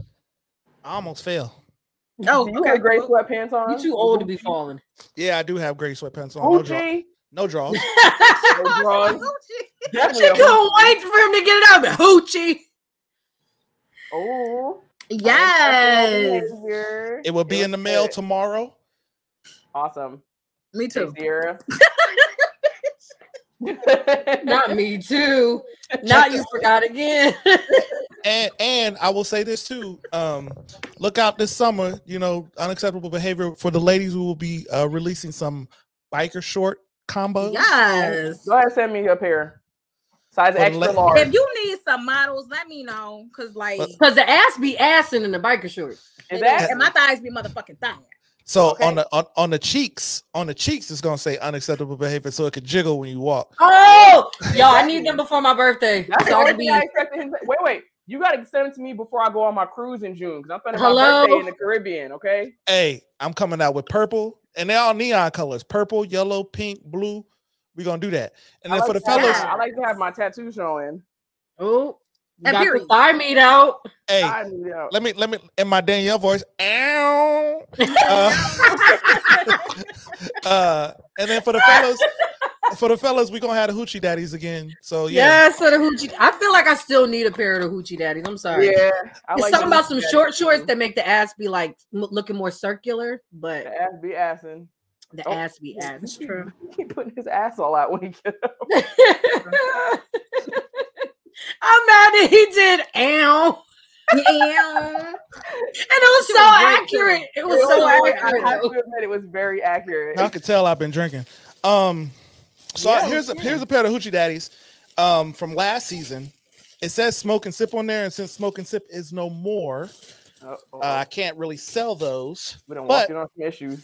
I almost fell. Oh, Do you okay. got gray sweatpants on? You too old to be falling. Yeah, I do have gray sweatpants on. No, draw, Gucci. no draws. [laughs] No drawers. She Definitely. a couldn't wait for him to get it out. But hoochie. Oh. Yes. It will be in the mail tomorrow. Awesome. Me Hey, too. Sierra. [laughs] Not me too. Not you forgot again. [laughs] And and I will say this too. Um, look out this summer. You know, unacceptable behavior for the ladies. We will be uh, releasing some biker short combos. Yes. Go ahead, send me a pair. Size For extra la- large. If you need some models, let me know. Cause like, Because the ass be assing in the biker shorts. Is that and my thighs be motherfucking thighs. So Okay. on the on, on the cheeks, on the cheeks, it's gonna say unacceptable behavior, so it could jiggle when you walk. Oh, y'all, I need them before my birthday. That's the So I only can thing be I expected him to Wait, wait. You gotta send them to me before I go on my cruise in June because I'm spending my birthday in the Caribbean. Okay. Hey, I'm coming out with purple, and they're all neon colors: purple, yellow, pink, blue. We're gonna do that. And I then for the that. fellas, I like to have my tattoo showing. oh, you And got the thigh meat out. hey, I need out. let me let me in my Danielle voice. Ow. Uh, [laughs] uh, and then for the fellas, for the fellas, we're gonna have the hoochie daddies again. So yeah, Yeah, so the hoochie. I feel like I still need a pair of the hoochie daddies. I'm sorry. Yeah. I It's like something about some tattoo. short shorts that make the ass be like m- looking more circular, but The ass be assing. the Oh. ass be [laughs] ass. That's true. He putting his ass all out when he get up. [laughs] I'm mad that he did ow. Yeah. And it was She so was accurate. It was It so was- accurate. I have to admit it was very accurate. I can tell I've been drinking. Um, so I- Yeah, here's a here's a pair of hoochie daddies, um, from last season. It says smoke and sip on there, and since smoke and sip is no more, Uh-oh. uh, I can't really sell those. we don't but- walk in on some issues.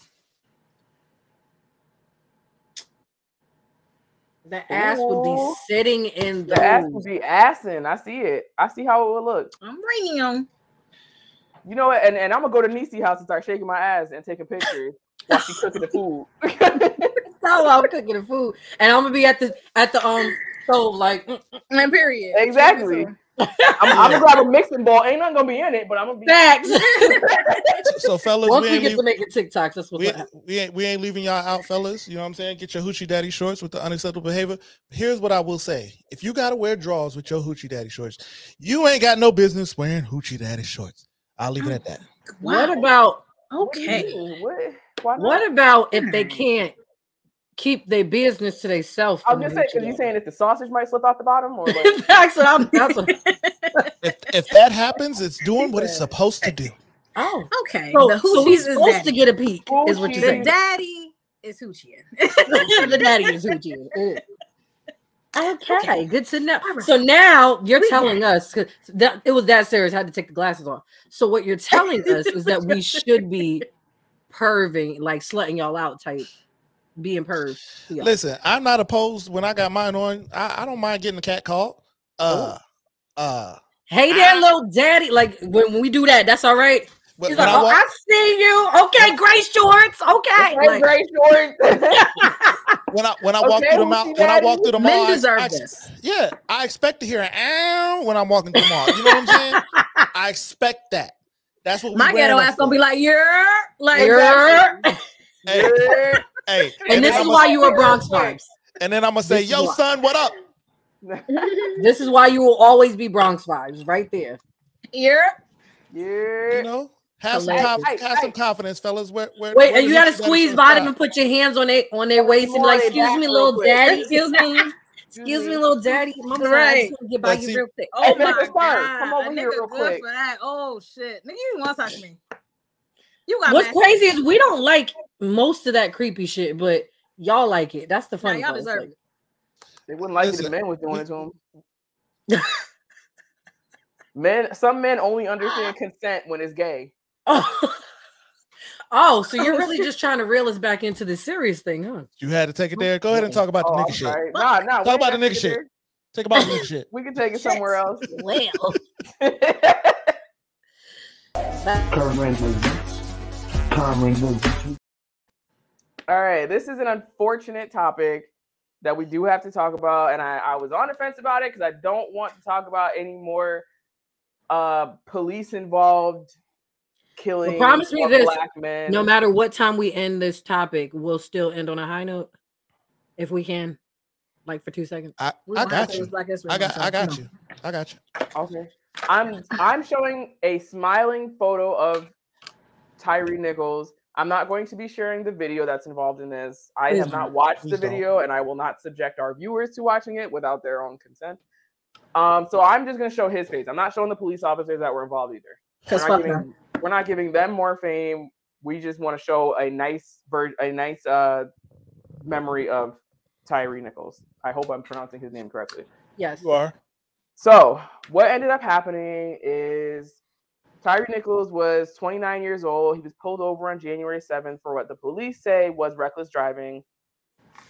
The ass would be sitting in The ass would be assing. I see it. I see how it would look. I'm bringing them. You know what? And, and I'm gonna go to Niecy house and start shaking my ass and taking pictures while she's cooking the food. [laughs] [laughs] So I'm cooking the food, and I'm gonna be at the at the um stove like mm, And period. Exactly. I'm, I'm gonna grab a mixing bowl. Ain't nothing gonna be in it, but I'm gonna be. facts. So, [laughs] so fellas, Once we we get leave- to making TikToks, that's what's we, gonna we ain't we ain't leaving y'all out, fellas. You know what I'm saying? Get your hoochie daddy shorts with the unacceptable behavior. Here's what I will say: if you gotta wear drawers with your hoochie daddy shorts, you ain't got no business wearing hoochie daddy shorts. I'll leave it at that. What Wow. about What do you Okay. What? What about if they hmm. can't keep their business to themselves? I'm just saying say because you're saying if the sausage might slip out the bottom or like [laughs] Facts. what I'm- that's what- [laughs] If if that happens, it's doing what it's supposed to do. [laughs] oh, Okay. so, the so hoochies who's supposed daddy. to get a peek? Is what you're The daddy is hoochie. the daddy is hoochie. Uh. Okay, Okay. good to know. All right. So now you're We telling us 'cause that it was that serious. I had to take the glasses off. So what you're telling us is that we should be perving, like slutting y'all out type, being purged. to y'all. Listen, I'm not opposed when I got mine on. I, I don't mind getting a cat call. Uh, uh, Hey there, little daddy. Like when, when we do that, that's all right. but He's like, I oh, walk, I see you. Okay, gray shorts. Okay. Hey, Like, gray shorts. [laughs] when I when I walk through the mall, when I walk through the mall, I- I- yeah, I expect to hear an ow when I'm walking through the mall. You know what I'm saying? [laughs] I expect that. That's what we My ghetto them ass gonna be like, yeah, like Yeah. Hey, hey, [laughs] And this is I'ma- why you are Bronx vibes. And then I'm gonna say, this "Yo, son, what up?" [laughs] This is why you will always be Bronx vibes, right there. yeah. Yeah. You know, have some, Hilarious. conf- Hey, have some hey. confidence, fellas. Where, where, Wait, where and you gotta squeeze bottom and put your hands on their on their waist and be more like, "Excuse me, little daddy. Excuse me. Excuse me, little daddy. Mama, [laughs] Right. right. Just get by But you see- real quick. Oh Hey, my Mr. Stark, god, come over here real quick. for that. Oh shit, nigga, you want to touch me? You got What's mad crazy is we don't like most of that creepy shit, but y'all like it. That's the Nah, funny y'all part. Deserve like- it. They wouldn't like it if Listen, men was doing it to them. [laughs] men, some men only understand consent when it's gay. Oh. [laughs] oh, so you're [laughs] really just trying to reel us back into the serious thing, huh? You had to take it there. Go ahead and talk about the Oh, nigga shit. sorry. Nah, nah. we Talk about the nigga shit. there. Take about the nigga shit. We can take it somewhere else. Well, Current events. Current events. All right, this is an unfortunate topic that we do have to talk about, and I, I was on the fence about it because I don't want to talk about any more uh police involved killing promise me this, black men. no matter what time we end this topic, we'll still end on a high note if we can, like for two seconds. I, I got you. Black History I got, Month, I so, got know. you. I got you. Okay. I'm I'm showing a smiling photo of Tyre Nichols. I'm not going to be sharing the video that's involved in this. I Please have not watched the Please don't. video and I will not subject our viewers to watching it without their own consent. Um, so I'm just gonna show his face. I'm not showing the police officers that were involved either. We're 'Cause not, fuck giving, we're not giving them more fame. We just want to show a nice ver- a nice uh memory of Tyre Nichols. I hope I'm pronouncing his name correctly. Yes. You are. So what ended up happening is Tyre Nichols was 29 years old. He was pulled over on January 7th for what the police say was reckless driving.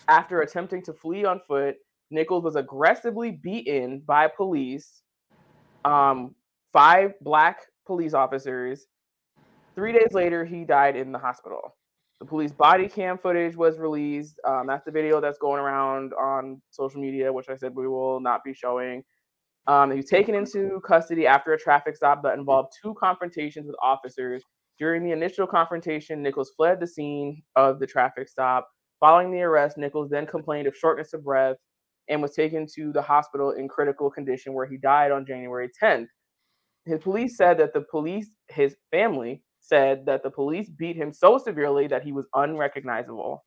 After attempting to flee on foot, Nichols was aggressively beaten by police. Um, five black police officers. Three days later, he died in the hospital. The police body cam footage was released. Um, that's the video that's going around on social media, which I said we will not be showing. Um, he was taken into custody after a traffic stop that involved two confrontations with officers. During the initial confrontation, Nichols fled the scene of the traffic stop. Following the arrest, Nichols then complained of shortness of breath and was taken to the hospital in critical condition where he died on January 10th. His police said that the police, his family said that the police beat him so severely that he was unrecognizable.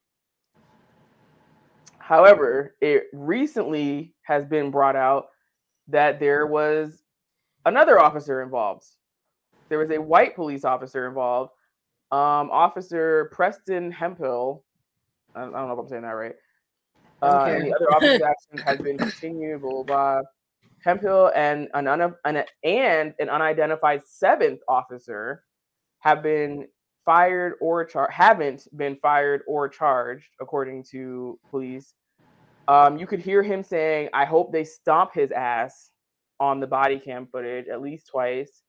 However, it recently has been brought out that there was another officer involved. There was a white police officer involved, um, Officer Preston Hemphill, I don't, know if I'm saying that right. Uh, and the other officer's [laughs] action has been continued. Blah, blah, blah. Hemphill and an, un- an and an unidentified seventh officer have been fired or char- haven't been fired or charged, according to police. Um, you could hear him saying, "I hope they stomp his ass" on the body cam footage at least twice.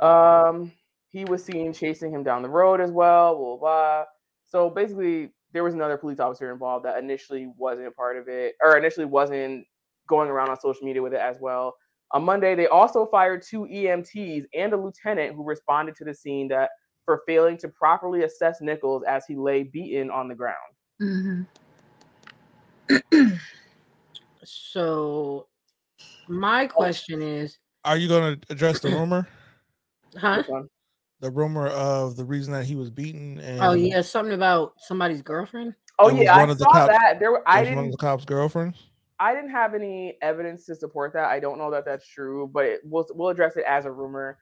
Um, he was seen chasing him down the road as well. Blah, blah, blah. So basically, there was another police officer involved that initially wasn't part of it, or initially wasn't going around on social media with it as well. On Monday, they also fired two EMTs and a lieutenant who responded to the scene that for failing to properly assess Nichols as he lay beaten on the ground. Mhm. So my oh. question is, Are you going to address the [clears throat] rumor? huh? The rumor of the reason that he was beaten oh, and Oh yeah, something about somebody's girlfriend. Oh It was yeah, I one of the saw cop- that. There, were, it I was one of didn't. the cops' girlfriends. I didn't have any evidence to support that. I don't know that that's true, but it, we'll we'll address it as a rumor.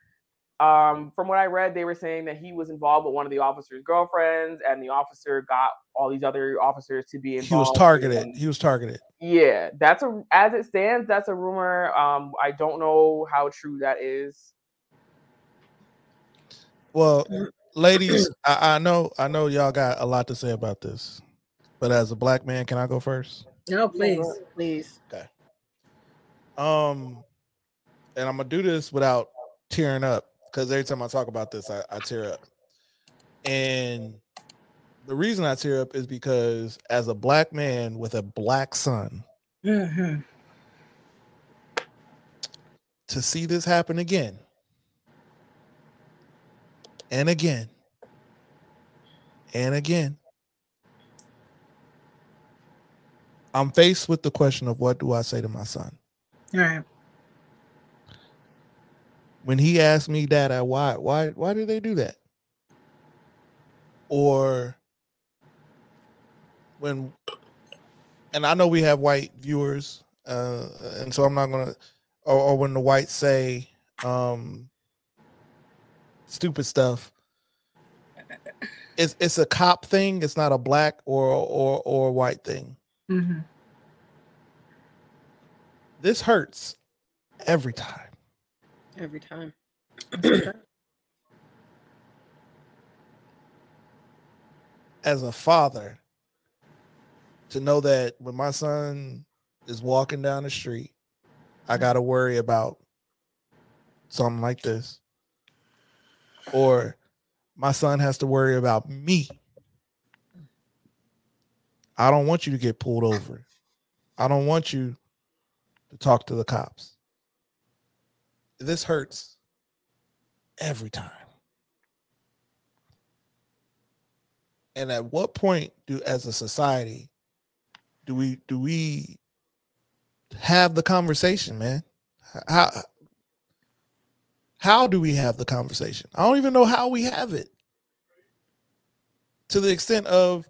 Um, from what I read, they were saying that he was involved with one of the officer's girlfriends, and the officer got all these other officers to be involved. He was targeted. and- He was targeted. yeah, that's a as it stands, that's a rumor. Um, I don't know how true that is. Well, ladies, [clears throat] I, I know, I know y'all got a lot to say about this, but as a black man, can I go first? No, please. please. Okay. Um, and I'm gonna do this without tearing up because every time I talk about this, I, I tear up. And the reason I tear up is because as a black man with a black son, Mhm. to see this happen again and again and again, I'm faced with the question of what do I say to my son? All right. When he asked me, that, I, why, why, why did they do that? Or when, and I know we have white viewers, uh, and so I'm not gonna, or, or when the whites say um, stupid stuff, it's it's a cop thing. It's not a black or or or white thing. Mm-hmm. This hurts every time. Every time. [clears throat] As a father, to know that when my son is walking down the street, I got to worry about something like this. Or my son has to worry about me. I don't want you to get pulled over. I don't want you to talk to the cops. This hurts every time. And at what point do as a society do we do we have the conversation, man? How how do we have the conversation? I don't even know how we have it. To the extent of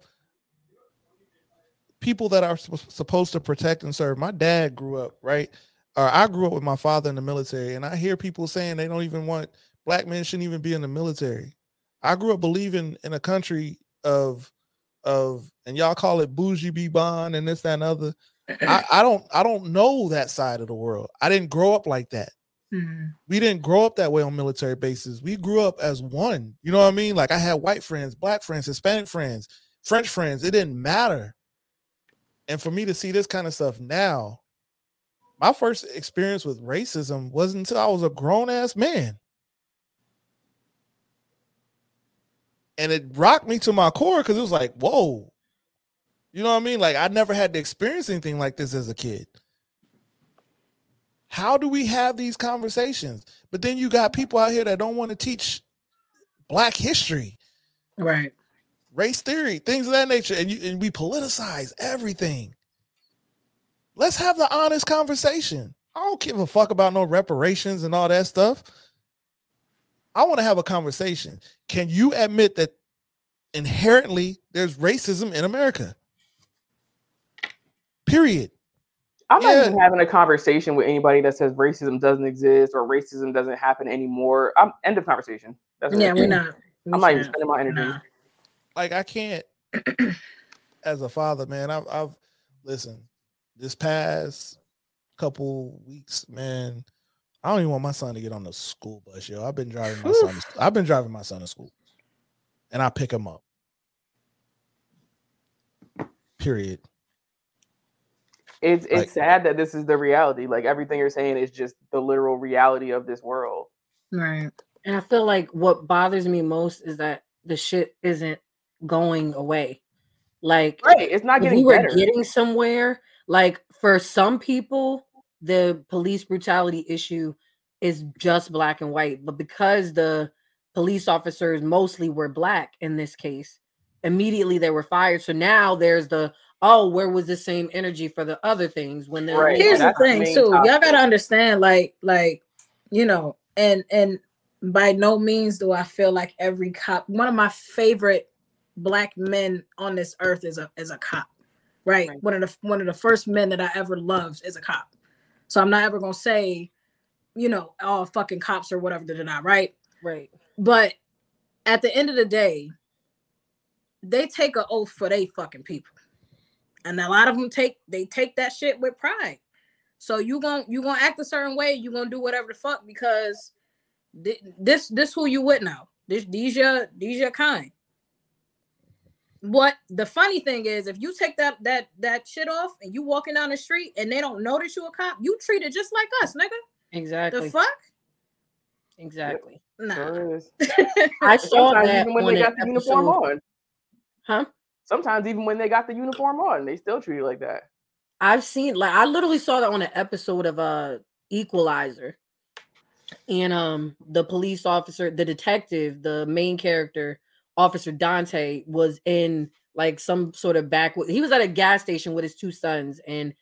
people that are supposed to protect and serve. My dad grew up, right? Or I grew up with my father in the military, and I hear people saying they don't even want black men shouldn't even be in the military. I grew up believing in a country of of and y'all call it bougie be bond and this, that, and other. I, [clears throat] I don't I don't know that side of the world. I didn't grow up like that. Mm-hmm. We didn't grow up that way on military bases. We grew up as one. You know what I mean? Like I had white friends, black friends, Hispanic friends, French friends. It didn't matter. And for me to see this kind of stuff now, my first experience with racism wasn't until I was a grown ass man. And it rocked me to my core because it was like, whoa. You know what I mean? Like I never had to experience anything like this as a kid. How do we have these conversations? But then you got people out here that don't want to teach black history, Right. race theory, things of that nature, and you and we politicize everything. Let's have the honest conversation. I don't give a fuck about no reparations and all that stuff. I want to have a conversation. Can you admit that inherently there's racism in America? Period. I'm not even having a conversation with anybody that says racism doesn't exist or racism doesn't happen anymore. I'm end of conversation. That's Yeah, we're not. I'm not even spending my energy. Nah. like I can't [clears throat] as a father, man. I've I've listen, this past couple weeks, man. I don't even want my son to get on the school bus, yo. I've been driving my son. to- [laughs] I've been driving my son to school, and I pick him up. Period. It's it's Like- sad that this is the reality. Like everything you're saying is just the literal reality of this world. Right. And I feel like what bothers me most is that the shit isn't going away. Like Right. It's not if getting we were better. getting somewhere, like for some people, the police brutality issue is just black and white. But because the police officers mostly were black in this case, immediately they were fired. So now there's the oh, where was the same energy for the other things when they're Right. Here's the thing, main too. Y'all gotta understand, like, like, you know, and and by no means do I feel like every cop. One of my favorite black men on this earth is a is a cop, right? Right. One of the one of the first men that I ever loved is a cop. So I'm not ever gonna say, you know, all fucking cops or whatever they're not, right? right. But at the end of the day, they take an oath for they fucking people, and a lot of them take they take that shit with pride. So you gon' you gonna act a certain way, you gonna do whatever the fuck because thi- this this who you with now. This these your these your kind. What the funny thing is, if you take that that that shit off and you walking down the street and they don't know that you a cop, you treated just like us, nigga. Exactly. The fuck? exactly. Nah. Sure. [laughs] I saw Sometimes that even when they got the uniform on. Huh? Sometimes even when they got the uniform on, they still treat you like that. I've seen like I literally saw that on an episode of uh Equalizer and um the police officer, the detective, the main character, Officer Dante, was in like some sort of back. He was at a gas station with his two sons, and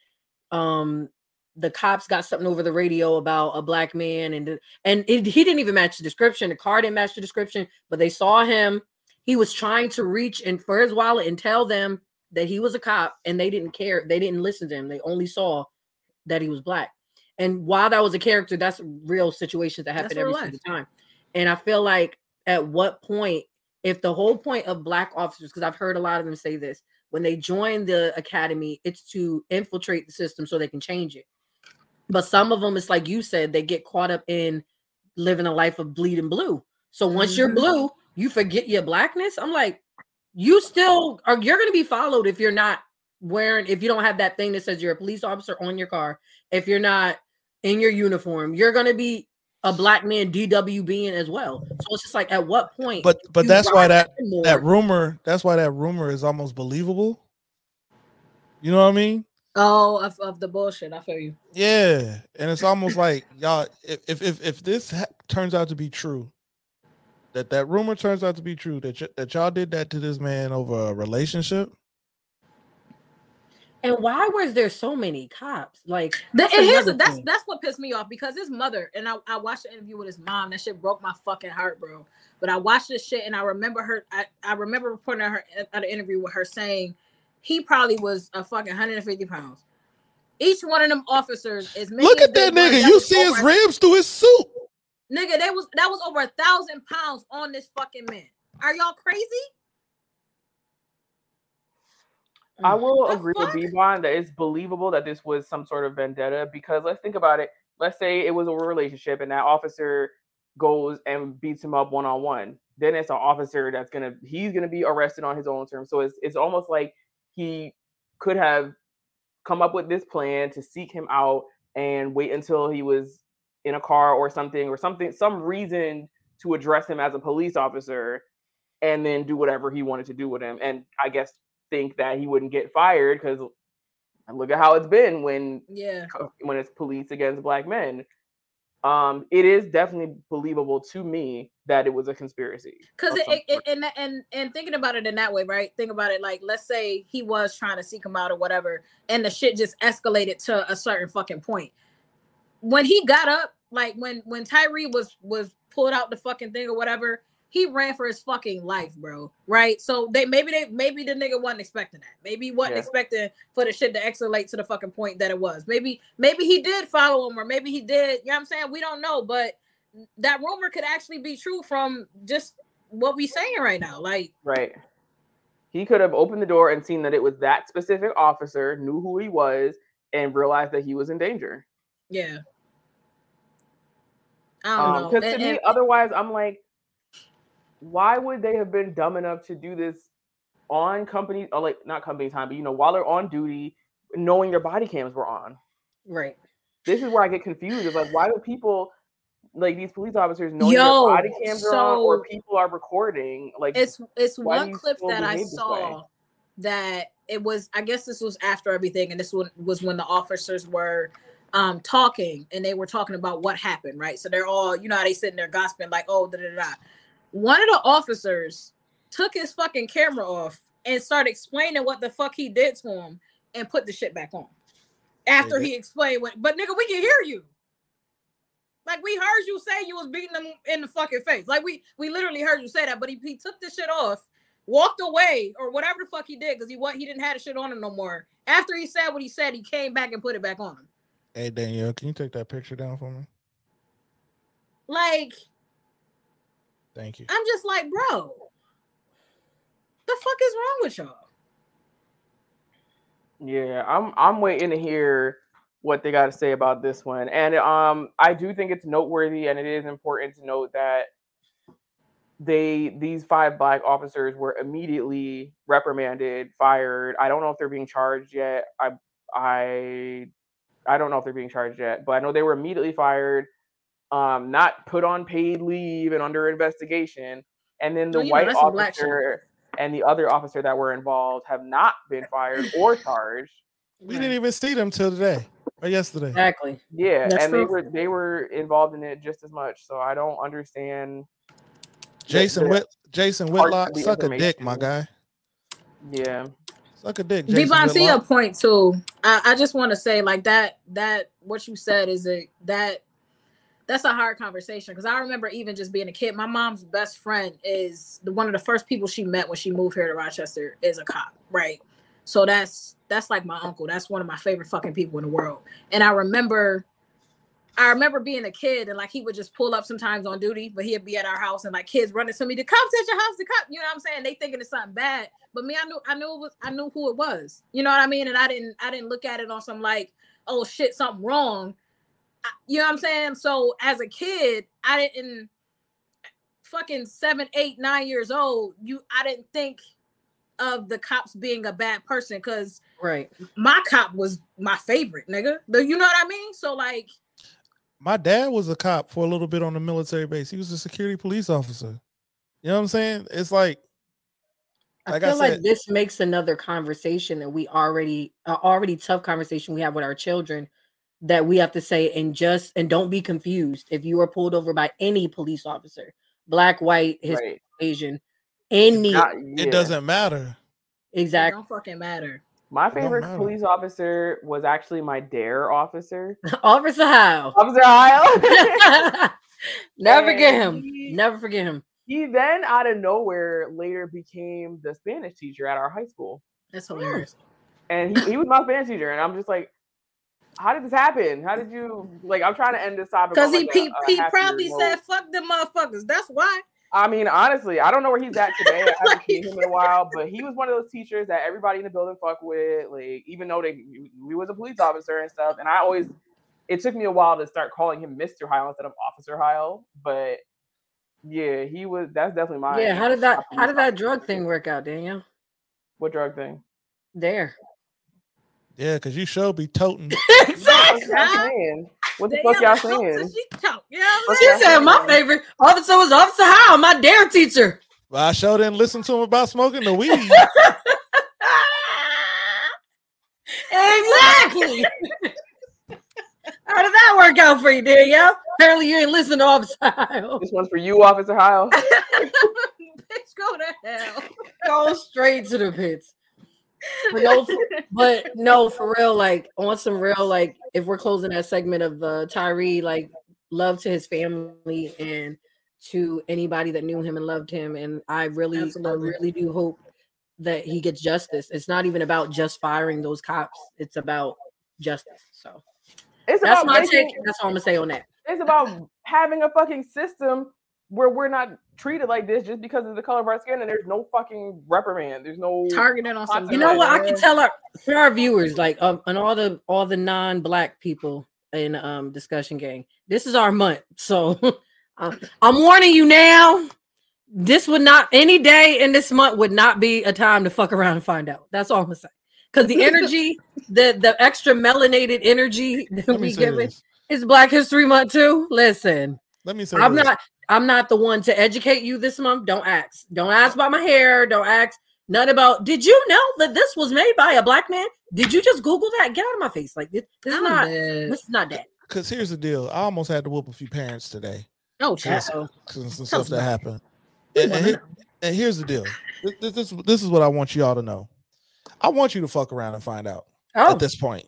um the cops got something over the radio about a black man, and and it, he didn't even match the description. The car didn't match the description, but they saw him. He was trying to reach and for his wallet and tell them that he was a cop, and they didn't care. They didn't listen to him. They only saw that he was black. And while that was a character, that's real situations that happen every single time. And I feel like at what point, if the whole point of black officers, because I've heard a lot of them say this, when they join the academy, it's to infiltrate the system so they can change it. But some of them, it's like you said, they get caught up in living a life of bleeding blue. So once you're Mhm. blue, you forget your blackness. I'm like, you still are you're gonna be followed if you're not wearing if you don't have that thing that says you're a police officer on your car, if you're not in your uniform, you're gonna be a black man DW being as well. So it's just like at what point But but that's why that more- that rumor that's why that rumor is almost believable. You know what I mean? Oh, of, of the bullshit. I feel you. Yeah, and it's almost like y'all. If if if, if this ha- turns out to be true, that that rumor turns out to be true, that y- that y'all did that to this man over a relationship. And why was there so many cops? Like that's and here's that's thing. that's what pissed me off because his mother and I, I watched the interview with his mom. That shit broke my fucking heart, bro. But I watched this shit and I remember her. I, I remember reporting at her uh, at an interview with her saying he probably was a fucking 150 pounds. Each one of them officers is Look at that were, nigga. You see his ribs through his suit. Nigga, that was that was over a thousand pounds on this fucking man. Are y'all crazy? I mm. will The agree fuck? with Bebon that it's believable that this was some sort of vendetta because let's think about it. Let's say it was a relationship and that officer goes and beats him up one on one. Then it's an officer that's gonna he's gonna be arrested on his own terms. So it's it's almost like he could have come up with this plan to seek him out and wait until he was in a car or something or something some reason to address him as a police officer and then do whatever he wanted to do with him and i guess think that he wouldn't get fired because look at how it's been when Yeah. when it's police against black men um it is definitely believable to me that it was a conspiracy Because it, it, it and and and thinking about it in that way, right? Think about it like let's say he was trying to seek him out or whatever, and the shit just escalated to a certain fucking point. When he got up, like when when Tyre was was pulled out the fucking thing or whatever, he ran for his fucking life, bro. Right? So they maybe they maybe the nigga wasn't expecting that. Maybe he wasn't Yeah. expecting for the shit to escalate to the fucking point that it was. Maybe maybe he did follow him or maybe he did. You know what I'm saying? We don't know, but that rumor could actually be true from just what we saying right now. Like, Right. He could have opened the door and seen that it was that specific officer, knew who he was, and realized that he was in danger. yeah. I don't know. Because And- Um, to me, and- otherwise, I'm like, why would they have been dumb enough to do this on company, or like not company time, but you know, while they're on duty, knowing their body cams were on? right. This is where I get confused. It's like, why would people like these police officers know Yo, their body cams are on or people are recording? Like, it's it's one clip that I behave this way? saw that it was I guess this was after everything, and this one was when the officers were um talking and they were talking about what happened, right? So they're all, you know how they sitting there gossiping, like, oh, da da da. One of the officers took his fucking camera off and started explaining what the fuck he did to him and put the shit back on. After Yeah, he explained what, but nigga, we can hear you. Like we heard you say you was beating them in the fucking face. Like we we literally heard you say that, but he, he took the shit off, walked away, or whatever the fuck he did, because he what he didn't have the shit on him no more. After he said what he said, he came back and put it back on him. Hey Danielle, can you take that picture down for me? Like, Thank you. I'm just like, bro, the fuck is wrong with y'all? Yeah, I'm I'm waiting to hear what they got to say about this one. And um I do think it's noteworthy and it is important to note that they these five black officers were immediately reprimanded, fired. I don't know if they're being charged yet. I I I don't know if they're being charged yet, but I know they were immediately fired, um, not put on paid leave and under investigation. And then the Oh, you know, white that's some black shit. officer and the other officer that were involved have not been fired or charged. We didn't even see them till today. or yesterday. Exactly. Yeah, That's and they were they were involved in it just as much. So I don't understand. Jason Whit Jason Whitlock, suck a dick, my guy. Yeah, Suck a dick. Jason Devon, to your Whitlock. point too, I, I just want to say like that that what you said is a that that's a hard conversation because I remember even just being a kid. My mom's best friend is the one of the first people she met when she moved here to Rochester is a cop, right? So that's that's like my uncle. That's one of my favorite fucking people in the world. And I remember I remember being a kid and like he would just pull up sometimes on duty, but he'd be at our house and like kids running to me, the cops at your house, the cop, you know what I'm saying? They thinking it's something bad. But me, I knew I knew it was I knew who it was. You know what I mean? And I didn't I didn't look at it on some like, oh shit, something wrong. I- you know what I'm saying? So as a kid, I didn't fucking seven, eight, nine years old, you I didn't think of the cops being a bad person because Right. my cop was my favorite, nigga. The- You know what I mean? So like My dad was a cop for a little bit on the military base. He was a security police officer. You know what I'm saying? It's like, I like I feel like said, this makes another conversation that we already uh, already tough conversation we have with our children that we have to say and just and don't be confused if you are pulled over by any police officer, black, white, his right. Asian, any Not- it doesn't matter. it exactly don't fucking matter. My favorite matter. police officer was actually my dare officer, [laughs] Officer Howe. Officer Heil. [laughs] Never forget him. he- Never forget him. he then out of nowhere later became the Spanish teacher at our high school. That's hilarious. and he, he was my Spanish teacher, and I'm just like, how did this happen? How did you like? I'm trying to end this topic Because he, like, he, a he probably said, fuck them motherfuckers. That's why. I mean, honestly, I don't know where he's at today. I [laughs] haven't Like- seen him in a while, but he was one of those teachers that everybody in the building fuck with. Like, even though they we was a police officer and stuff, and I always it took me a while to start calling him Mr. Heil instead of Officer Heil, but yeah, he was. That's definitely my Yeah, how did that how did that drug thing work out, Daniel? What drug thing? There. Yeah, because you should be toting. [laughs] What exactly. y'all saying? What the fuck y'all saying? She talk. You know what I'm She saying? said my favorite officer was Officer Howe, my dare teacher. But I sure didn't listen to him about smoking the weed. exactly. [laughs] How did that work out for you, Danielle? Apparently you ain't listen to Officer Howe. This one's for you, Officer Heil. [laughs] Bitch, go to hell. Go straight to the pits. But no, [laughs] but no, for real, like on some real, like if we're closing that segment of uh Tyre, like love to his family and to anybody that knew him and loved him. And I really, Absolutely. I really do hope that he gets justice. It's not even about just firing those cops, it's about justice. So It's that's about my making, take. That's all I'm gonna say on that. It's about having a fucking system where we're not treated like this just because of the color of our skin, and there's no fucking reprimand. There's no Targeted on some. You know what? I can tell our for our viewers, like um, and all the all the non-black people in um discussion gang. This is our month, so [laughs] uh, I'm warning you now. This would not any day in this month would not be a time to fuck around and find out. That's all I'm gonna say. Because the energy, [laughs] the the extra melanated energy that Let we give it this. is Black History Month too. Listen, Let me say I'm this. not I'm not the one to educate you this month. Don't ask. Don't ask about my hair. Don't ask none about did you know that this was made by a black man? Did you just Google that? Get out of my face. Like this, this is I'm not dead. this is not that. Because here's the deal. I almost had to whoop a few parents today. Oh, Yes. child. Because some stuff that happened. And, and, here- and here's the deal. This, this, this, this is what I want you all to know. I want you to fuck around and find out Oh, at this point.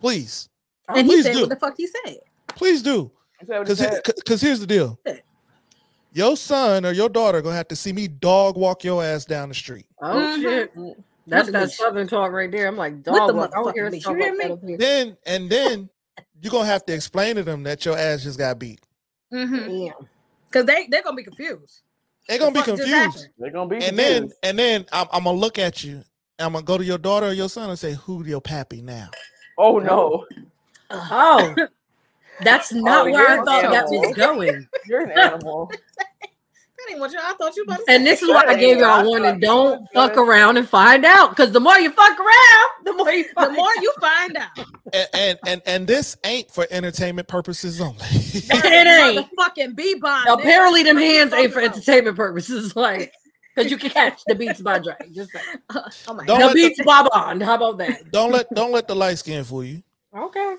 Please. And he said do. what the fuck he said. Please do. Is he Because because here's the deal. Your son or your daughter gonna have to see me dog walk your ass down the street. oh Mhm. shit. That's the that southern talk right there. I'm like, dog, walk. I don't hear us leash. talk You hear me? here. Then and then you're gonna have to explain to them that your ass just got beat. Mm-hmm. Damn. Because they they're gonna be confused. They're gonna The be confused. They're gonna be And then and then I'm, I'm gonna look at you. and I'm gonna go to your daughter or your son and say, "Who your pappy now?" Oh no, Oh, [laughs] that's oh, not Oh, where I you're thought that was going. [laughs] you're an animal. That ain't what y'all I thought you about to And say. this is why I gave y'all a warning: don't fuck around and find out. Because the more you fuck around, the more you the find more you find out. And and and, and this ain't for entertainment purposes only. [laughs] it [laughs] ain't. Fucking B bomb. Apparently, them hands ain't for entertainment purposes. Like, because you can catch the beats by Dre. Just saying. oh my Don't the beats the, by Bond. How about that? don't let don't let the light skin fool you. Okay.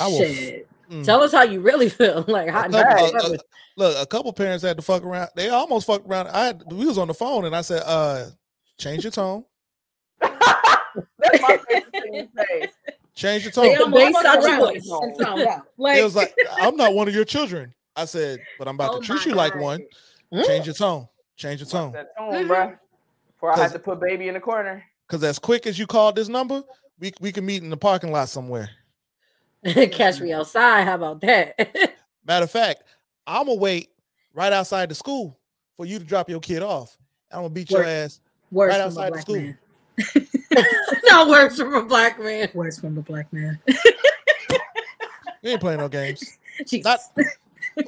I will- Shit. Mm. Tell us how you really [laughs] feel. Like hot A couple- dog. uh, uh, look, a couple parents had to fuck around. They almost fucked around. I had we was on the phone and I said, uh, change your tone. [laughs] That's my favorite thing to say. Change your tone. the bass fuck out around voice. and found out. Like, It was like, I'm not one of your children. I said, but I'm about Oh to treat my you like one. Hmm? Change your tone. Change your tone. that tone, Mhm. bruh. Before I had to put baby in the corner. Because as quick as you called this number, we, we can meet in the parking lot somewhere. [laughs] Catch me mm-hmm. outside. How about that? [laughs] Matter of fact, I'm gonna wait right outside the school for you to drop your kid off. I'm gonna beat your Work. ass. words right outside the school. man. [laughs] no words from a black man. Words from a black man. We ain't playing no games. Jesus. Not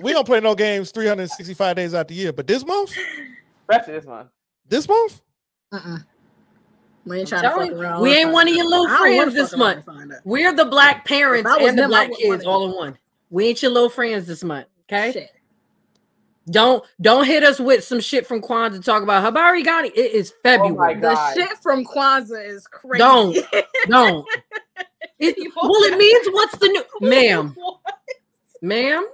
we don't play no games 365 days out the year. But this month, Especially this month. this month, Uh-uh. We ain't trying to fuck around. we ain't one of your little I don't wanna friends this month. and find out. We're the black parents If I was and the them, black kids all in one. We ain't your little friends this month. Okay. Shit. Don't don't hit us with some shit from Kwanzaa to talk about Habari Gani. It is oh February. my The shit from Kwanzaa is crazy. Don't. [laughs] Don't. It, well, it means what's the new [laughs] ma'am. Ma'am.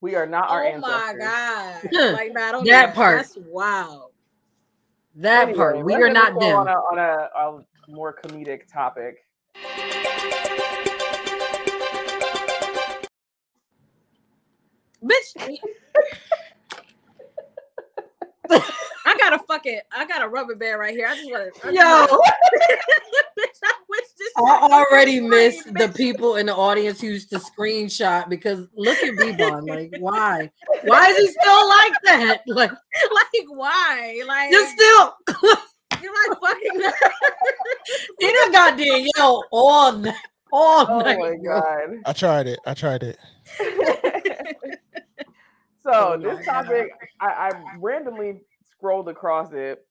We are not our oh ancestors. my god! Huh. Like nah, That part. That's wild. That Anyway, part. We are not go them. On a, on a, a more comedic topic. Bitch. [laughs] I got a fucking I got a rubber band right here. I just want to Yo. [laughs] Bitch, I wish this I already free, miss the people in the audience who used to screenshot because look at Bebon. Like, why? Why is he still like that? [laughs] Like, like why? Like you're still [laughs] you're like fucking [laughs] he done got Danielle all night. All Oh night. my god. I tried it. I tried it. so Oh this topic, I, I randomly scrolled across it.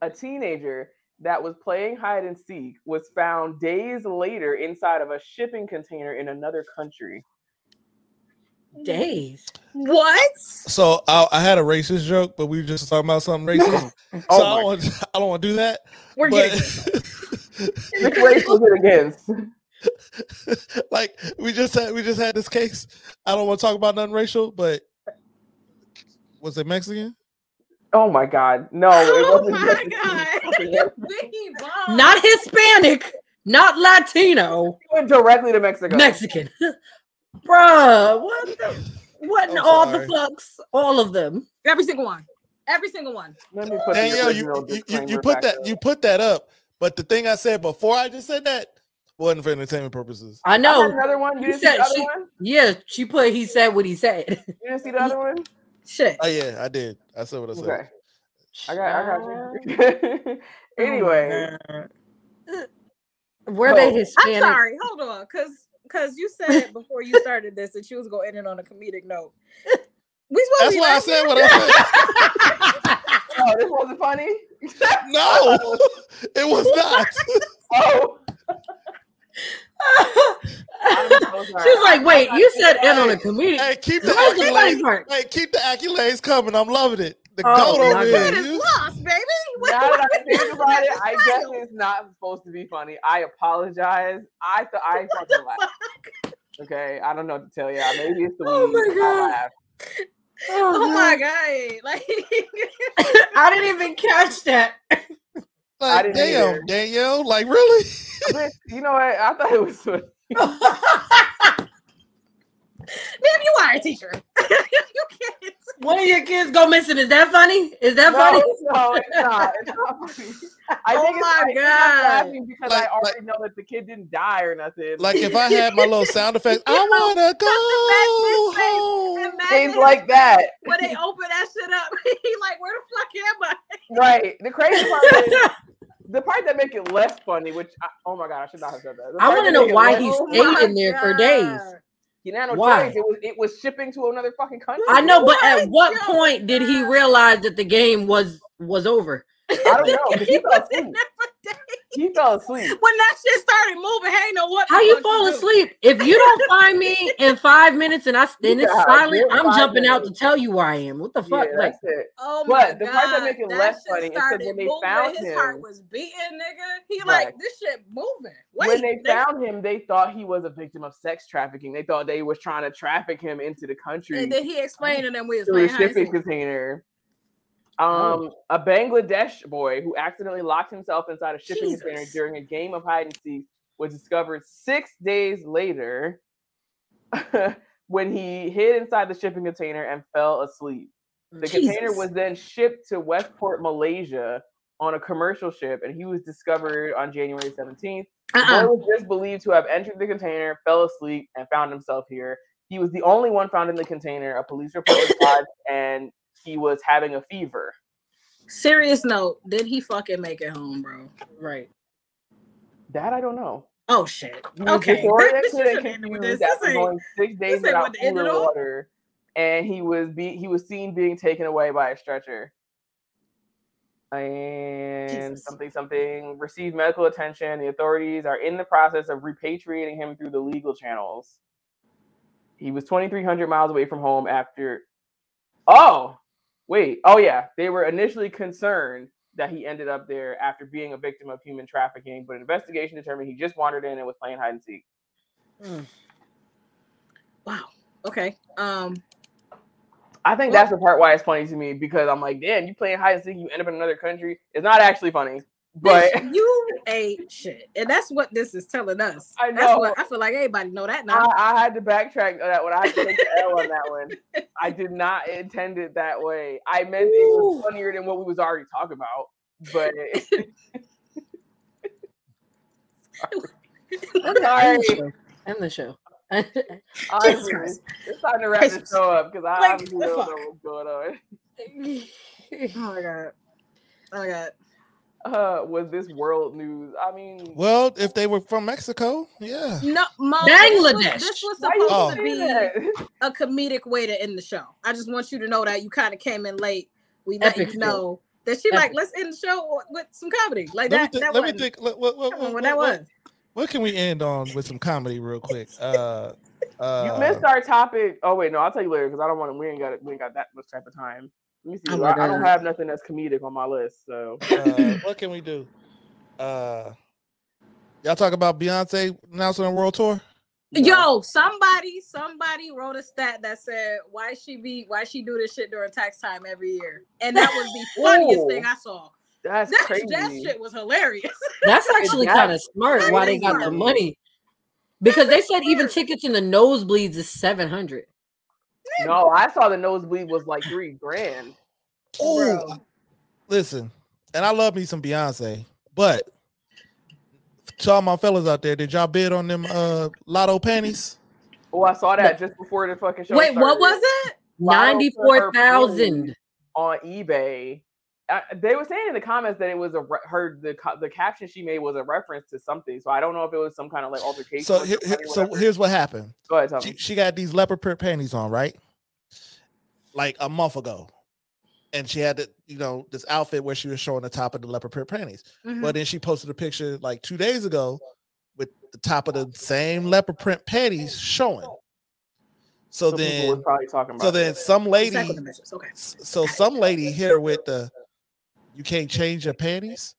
A teenager that was playing hide and seek was found days later inside of a shipping container in another country. Days. what? So I, I had a racist joke, but we were just talking about something racist. [laughs] so Oh I my don't want I don't want to do that. We're but getting [laughs] Which race was it against? [laughs] like we just had we just had this case. I don't want to talk about nothing racial, but was it Mexican? Oh my god. No, it Oh wasn't my just- god. Biggie [laughs] Bong. Not Hispanic, not Latino, He went directly to Mexico. Mexican. [laughs] Bruh, what the what in I'm all the fucks? All of them. every single one. Every single one. Let me put the Danielle, you, you, you, you put that up. you put that up, but the thing I said before I just said that wasn't for entertainment purposes. I I know. had another one. You You didn't see the said other she- one? Yeah, she put he said what he said. You didn't see the other [laughs] one? Shit. Oh yeah, I did. I said what I said. Okay. I got I got you. [laughs] Oh, anyway, Were No. they oh. I'm sorry. Hold on, cause cause you said before you started this that you was gonna end it on a comedic note. We supposed That's to why I said what I said. [laughs] oh, this wasn't funny. No, it was not. [laughs] Oh, I'm so sorry. She's like, wait, you said Hey, end on a comedian. hey, keep the What was accolades. Hey, keep the accolades coming. I'm loving it. The Oh, goat my over This here. kid is lost, baby. [laughs] What- now that what I think about it, I style? guess it's not supposed to be funny. I apologize. I thought I fucking laughed. Okay, I don't know what to tell you. Maybe it's the Oh weed. my I God. laughed. Oh, oh my god! [laughs] Like [laughs] I didn't even catch that. Like, didn't damn, either. Danielle. Like, really? You know what? I thought it was funny. Ma'am, you are a teacher. [laughs] you can't. One of your kids go missing. Is that funny? Is that No, funny? no, it's not. It's not funny. [laughs] I Oh think it's, my I I'm God. laughing because Like- I already know that the kid didn't die or nothing. Like, if I [laughs] had my little sound effects, I wanna go home. things like that. When they open that shit up, he like, where the fuck am I? Right. The crazy part is the part that make it less funny, which I, oh my god, I should not have said that. The I want to know why less- he Oh stayed my in there for days. God. Keanu Why? Reeves, It was it was shipping to another fucking country. I know, but at oh What? what point did he realize that the game was was over? I don't know. 'cause he He was in asleep. there for days. he fell asleep. When that shit started moving, hey, know what? How you fall do. asleep? If you don't find me in five minutes and I and it's Yeah, silent, I'm five jumping out to tell you where I am. What the Yeah, fuck? like that's it. Oh my But the part that make it less funny is 'cause started when they moving, found his him- heart was beating, nigga. He Right. like this shit moving. Wait, when they nigga. found him, they thought he was a victim of sex trafficking. They thought they was trying to traffic him into the country and then he explained to them we was through a playing hide and shipping seek. container. Oh. Um, a Bangladesh boy who accidentally locked himself inside a shipping container during a game of hide and seek was discovered six days later [laughs] when he hid inside the shipping container and fell asleep. The container was then shipped to Westport, Malaysia on a commercial ship, and he was discovered on January 17th. The Uh-uh. boy was just believed to have entered the container, fell asleep, and found himself here. He was the only one found in the container. A police report was lodged, and he was having a fever. Serious note, did he fucking make it home, bro? right. That I don't know. Oh shit. Okay, [laughs] this, this and shouldn't end with confused this. This going six days without food or water, and he was be he was seen being taken away by a stretcher. And Jesus. something something received medical attention. The authorities are in the process of repatriating him through the legal channels. He was 2,300 miles away from home after. Oh, wait. Oh, yeah. They were initially concerned that he ended up there after being a victim of human trafficking, but an investigation determined he just wandered in and was playing hide and seek. Wow. Okay. Um. I think that's the part why it's funny to me because I'm like, damn, you playing hide and seek, you end up in another country. It's not actually funny, but bitch, you ate shit, and that's what this is telling us. I That's know. what I feel like everybody know that I, now. I had to backtrack on that one. I had to take the L on that one. [laughs] I did not intend it that way. I meant it was funnier than what we was already talking about. But [laughs] [laughs] sorry, End the show. honestly, Christ. it's time to wrap Jesus. this show up because I Like, honestly the don't know what's going on. oh my god. Oh my god. [laughs] Uh, was this world news? I mean, Well, if they were from Mexico, yeah. No, Mo, Bangladesh. This was, this was supposed to be that? a comedic way to end the show. I just want you to know that you kind of came in late. We let Epic you fail. know that she like let's end the show with some comedy. Like Let me that. think. that Let me wasn't- think. What, what, what, Come what, what that what- was. what can we end on with some comedy real quick? Uh, uh, You missed our topic. Oh wait, no, I'll tell you later because I don't want to. We ain't got we ain't got that much type of time. Let me see. Oh I, I don't have nothing that's comedic on my list. So uh, [laughs] what can we do? Uh, y'all talk about Beyonce announcing a world tour. no. Yo, somebody, somebody wrote a stat that said why she be why she do this shit during tax time every year, and that was the [laughs] funniest Ooh. thing I saw. that's That, crazy. that shit was hilarious. [laughs] That's actually kind of smart why they got the money. Because they said even tickets in the nosebleeds is 700. [laughs] No, I saw the nosebleed was like three grand. Oh, listen, and I love me some Beyonce, but to all my fellas out there, did y'all bid on them uh Latto panties? Oh, I saw that just before the fucking show. Wait, what was it? Latto for 94,000. on eBay? Uh, they were saying in the comments that it was a re- her the the caption she made was a reference to something. So I don't know if it was some kind of like altercation. So, with here, so here's what happened. go ahead, tell She, me. she got these leopard print panties on, right? Like a month ago. And she had the, you know, this outfit where she was showing the top of the leopard print panties. Mhm. But then she posted a picture like two days ago with the top of the same leopard print panties showing. So, So then, was probably talking about. so then some lady, Second the. Okay. so some lady hit her with the, you can't change your panties.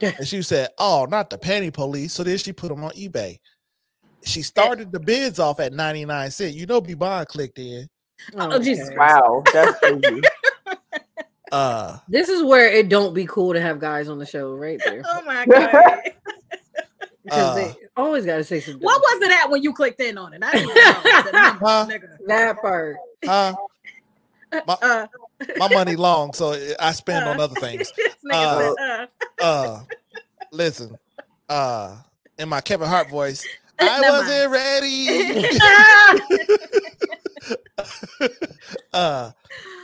Yeah. And she said, "Oh, not the panty police." So then she put them on eBay. She started the bids off at 99 cents. You know, B Bond clicked in. Oh, Jesus okay. Christ. wow, that's crazy. [laughs] Uh This is where it don't be cool to have guys on the show right there. [laughs] Oh my [laughs] god. Because Uh, they always got to say something. what was it at when you clicked in on it? I didn't know the Huh? that part. huh? My, Uh, my money long, so I spend on other things. Uh, uh, Uh listen, uh in my Kevin Hart voice, I Never wasn't ready. [laughs] uh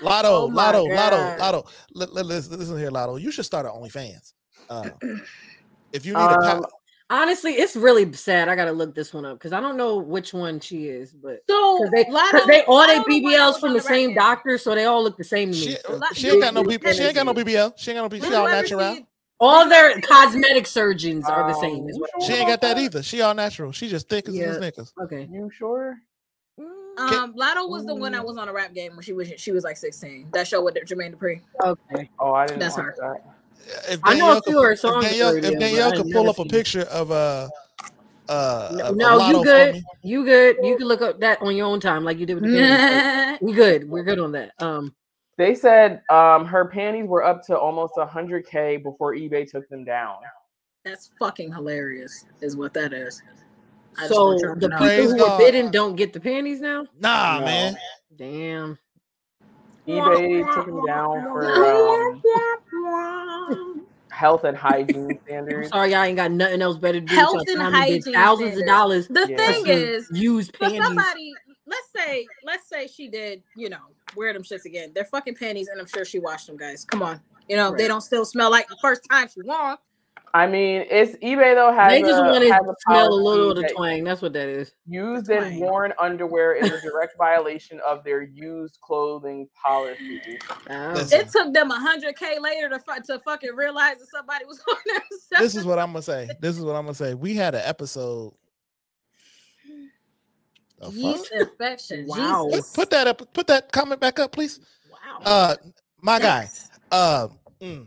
Latto, Oh my Latto, Latto, God. Latto. Li- li- listen, listen here, Latto. You should start an OnlyFans. Uh, [clears throat] if you need a Um, pa- Honestly, it's really sad. I gotta look this one up because I don't know which one she is, but so they, Latto- they all their Latto the BBLs from on the same record. doctor, so they all look the same to me. she, so- she ain't got no You- BBL. She ain't got no you- BBL. She ain't got no BBL. She all natural. All their cosmetic surgeons are the same. Is what She ain't got that either. She all natural. She just thick as Yeah. a Snickers. Okay. You sure? Um, Latto was the one that was on a rap game when she was she was like 16. That show with Jermaine Dupri. Okay. Oh, I didn't. That's her. That. If I know a few could- of her if songs Danielle, if Danielle could pull up a picture of uh uh No, of no, you good. You good. You can look up that on your own time, like you did with the [laughs] panties. We good. We're good on that. Um, They said um her panties were up to almost 100k before eBay took them down. That's fucking hilarious, is what that is. I so want y'all to the know. people Praise who were bidding don't get the panties now. Nah, No. man. Damn. eBay took them down for um, health and hygiene [laughs] I'm standards. sorry, y'all ain't got nothing else better to do. Health with and time and bid hygiene thousands of dollars. The Yeah. thing for is, used for panties. somebody, let's say, let's say she did, you know, wear them shits again. They're fucking panties, and I'm sure she washed them, guys. Come on, you know, they don't still smell like the first time she wore 'em. I mean, it's eBay though has They just a, want to has a smell a little of the twang. That's what that is. Used The and worn underwear is a [laughs] direct violation of their used clothing policy. Oh. It took them a hundred k later to to fucking realize that somebody was [laughs] on their side. This is what I'm gonna say. This is what I'm gonna say. We had an episode. The yeast infection. Wow. Jesus. Put that up. Put that comment back up, please. Wow. Uh, my guy. Uh, mm,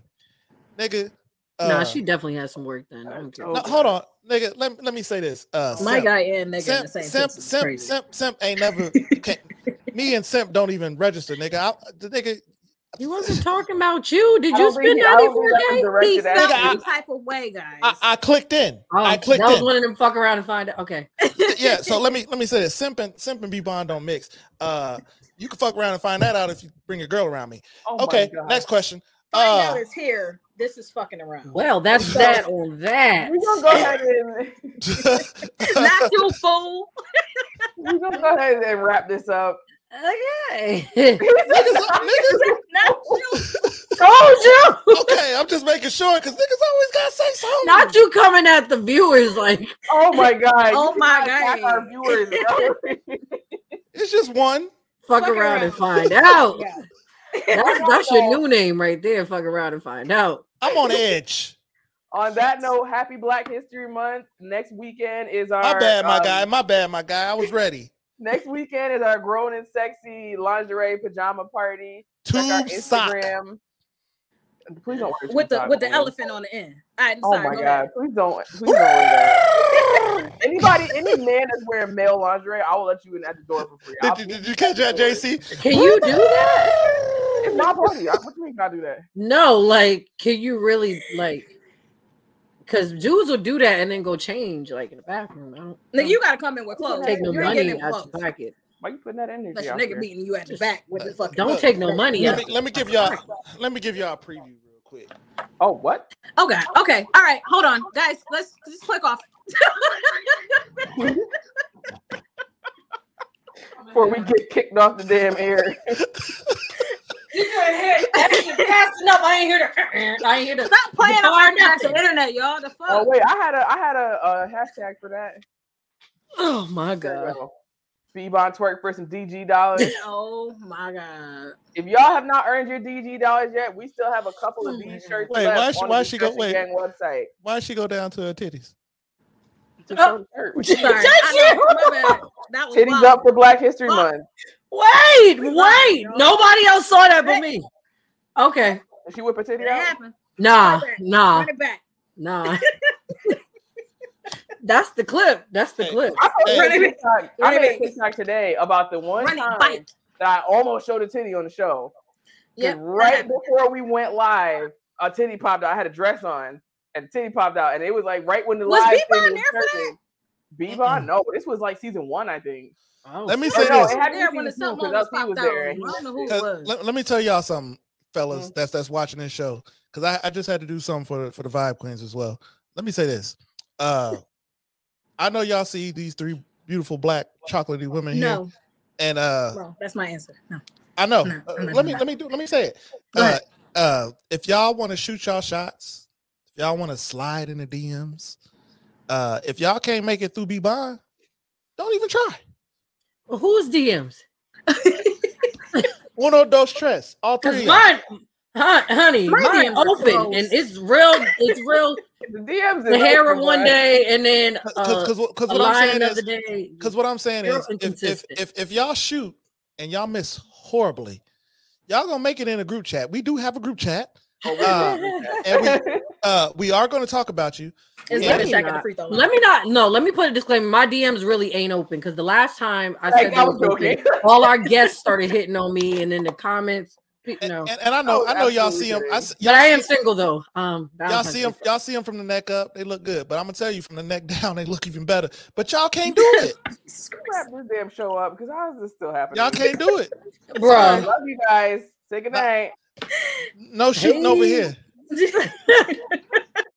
nigga. Uh, nah, she definitely has some work done. I don't care. Oh, no, hold on, nigga. Let, let me say this. Uh, My Simp. guy and nigga in Simp, the same simp, simp, simp, simp ain't never. Can, [laughs] me and Simp don't even register, nigga. I, the nigga. He wasn't talking about you. Did you spend he- I don't think that's 94 days? He felt Nigga, some type of way, guys. I, I clicked in. Oh, I clicked in. that was in. one of them fuck around and find out. Okay. yeah. So let me [laughs] let me say this. Simp and Simp and B Bond don't mix. Uh, you can fuck around and find that out if you bring a girl around me. Oh Okay. Next question. Find Uh, out it's here. This is fucking around. Well, that's So- that on that. We're gonna go ahead and [laughs] Not you fool. [laughs] we're gonna go ahead and wrap this up. Okay. niggas, niggas, [laughs] Not you. Told you. okay, I'm just making sure because niggas always gotta say something. Not you coming at the viewers like Oh my god! Oh my God. Our viewers. It's just one. fuck, Fuck around, around. and find out. Yeah. That's, [laughs] that's your new name right there. Fuck around and find out. I'm on edge. On that note, happy Black History Month. Next weekend is our My bad, my um, guy. My bad, my guy. I was ready. Next weekend is our grown and sexy lingerie pajama party. Check our Tube sock. Please don't wear With the with the man. elephant on the end. All right, I'm Oh sorry. my go god! ahead. Please don't. Please don't wear [laughs] that. Anybody, any man that's wearing male lingerie, I will let you in at the door for free. Did, did, did you catch that, JC? Can you do that? [laughs] It's my party. I- What do you mean? Can I do that? No, like, can you really like? Because dudes will do that and then go change like in the bathroom. I don't, Nigga, you gotta come in with clothes. take no you ain't money out with your pocket. Why you putting that energy Unless your out nigga there? beating you at the back with the fucking. Don't take no money Let me, let me give y'all. Let me give y'all a preview real quick. Oh, what? Okay, okay, all right. Hold on, guys. Let's just click off. [laughs] Before we get kicked off the damn air. [laughs] Fast enough. I ain't hear the [clears throat] I ain't hear the Stop playing Bar on the internet, y'all. The fuck. Oh wait, I had a I had a, a hashtag for that. Oh my god. you go. Twerk for some DG dollars. [laughs] Oh my god. if y'all have not earned your DG dollars yet, we still have a couple of oh, these shirts. Wait, left why she- on why the she go- wait. Gang website. Why she go down to her titties? To show the shirt. What you- Sorry. I know. That was Titties wild. up for Black History Fuck. Month. Wait, wait. Nobody else saw that but me. Okay. Did she whip a titty It out? happened. Nah, Run it back. nah, Run it back. nah. [laughs] That's the clip. That's the Hey, clip. I posted Run a it. TikTok. I made a. TikTok today about the one Run it time back. that I almost showed a titty on the show. Yep. Right before we went live, a titty popped out. I had a dress on, and the titty popped out, and it was like right when the Was live Bebon thing there for that? starting. Bebon? No, this was like season one, I think. Oh, Let me say no, this. it had There when the season two something because almost LP was popped out. there. I don't know who it 'Cause was. Let, let me tell y'all something, fellas. Mhm. That's that's watching this show. Because I, I just had to do something for the, for the Vibe Queens as well. Let me say this. Uh, I know y'all see these three beautiful black chocolatey women here, No, and uh, bro, that's my answer. No. I know. No, Uh, let me let me do let me say it. Uh, uh, if y'all want to shoot y'all shots, if y'all want to slide in the DMs, uh, if y'all can't make it through B Bond, don't even try. Well, who's DMs? One Uno, dos, tres. All three. Of mine, Hon- honey, My mine DMs open closed. and it's real. It's real. [laughs] The DMs. The is hair open, one boy. day and then uh, Because because a what I'm saying is because what I'm saying Real is if, if if if y'all shoot and y'all miss horribly, y'all gonna make it in a group chat. We do have a group chat. Oh, we Uh, and we [laughs] uh we are going to talk about you. It's Let me at not- free throw. Let me not. No, let me put a disclaimer. My DMs really ain't open because the last time I Like, said I they was was open, joking. all our guests started hitting on me, and then the comments. pe- And, No, and, and I know Oh, I know y'all see them. I, kidding. s- but y'all I am see- single though. Um, Y'all see them. Y'all see them from the neck up. They look good, but I'm gonna tell you from the neck [laughs] down, they look even better. But y'all can't do it. [laughs] Wrap this damn show up because how is this still happening? Y'all can't do it. I Bruh. love you guys. Say good night. No shooting over here. [laughs]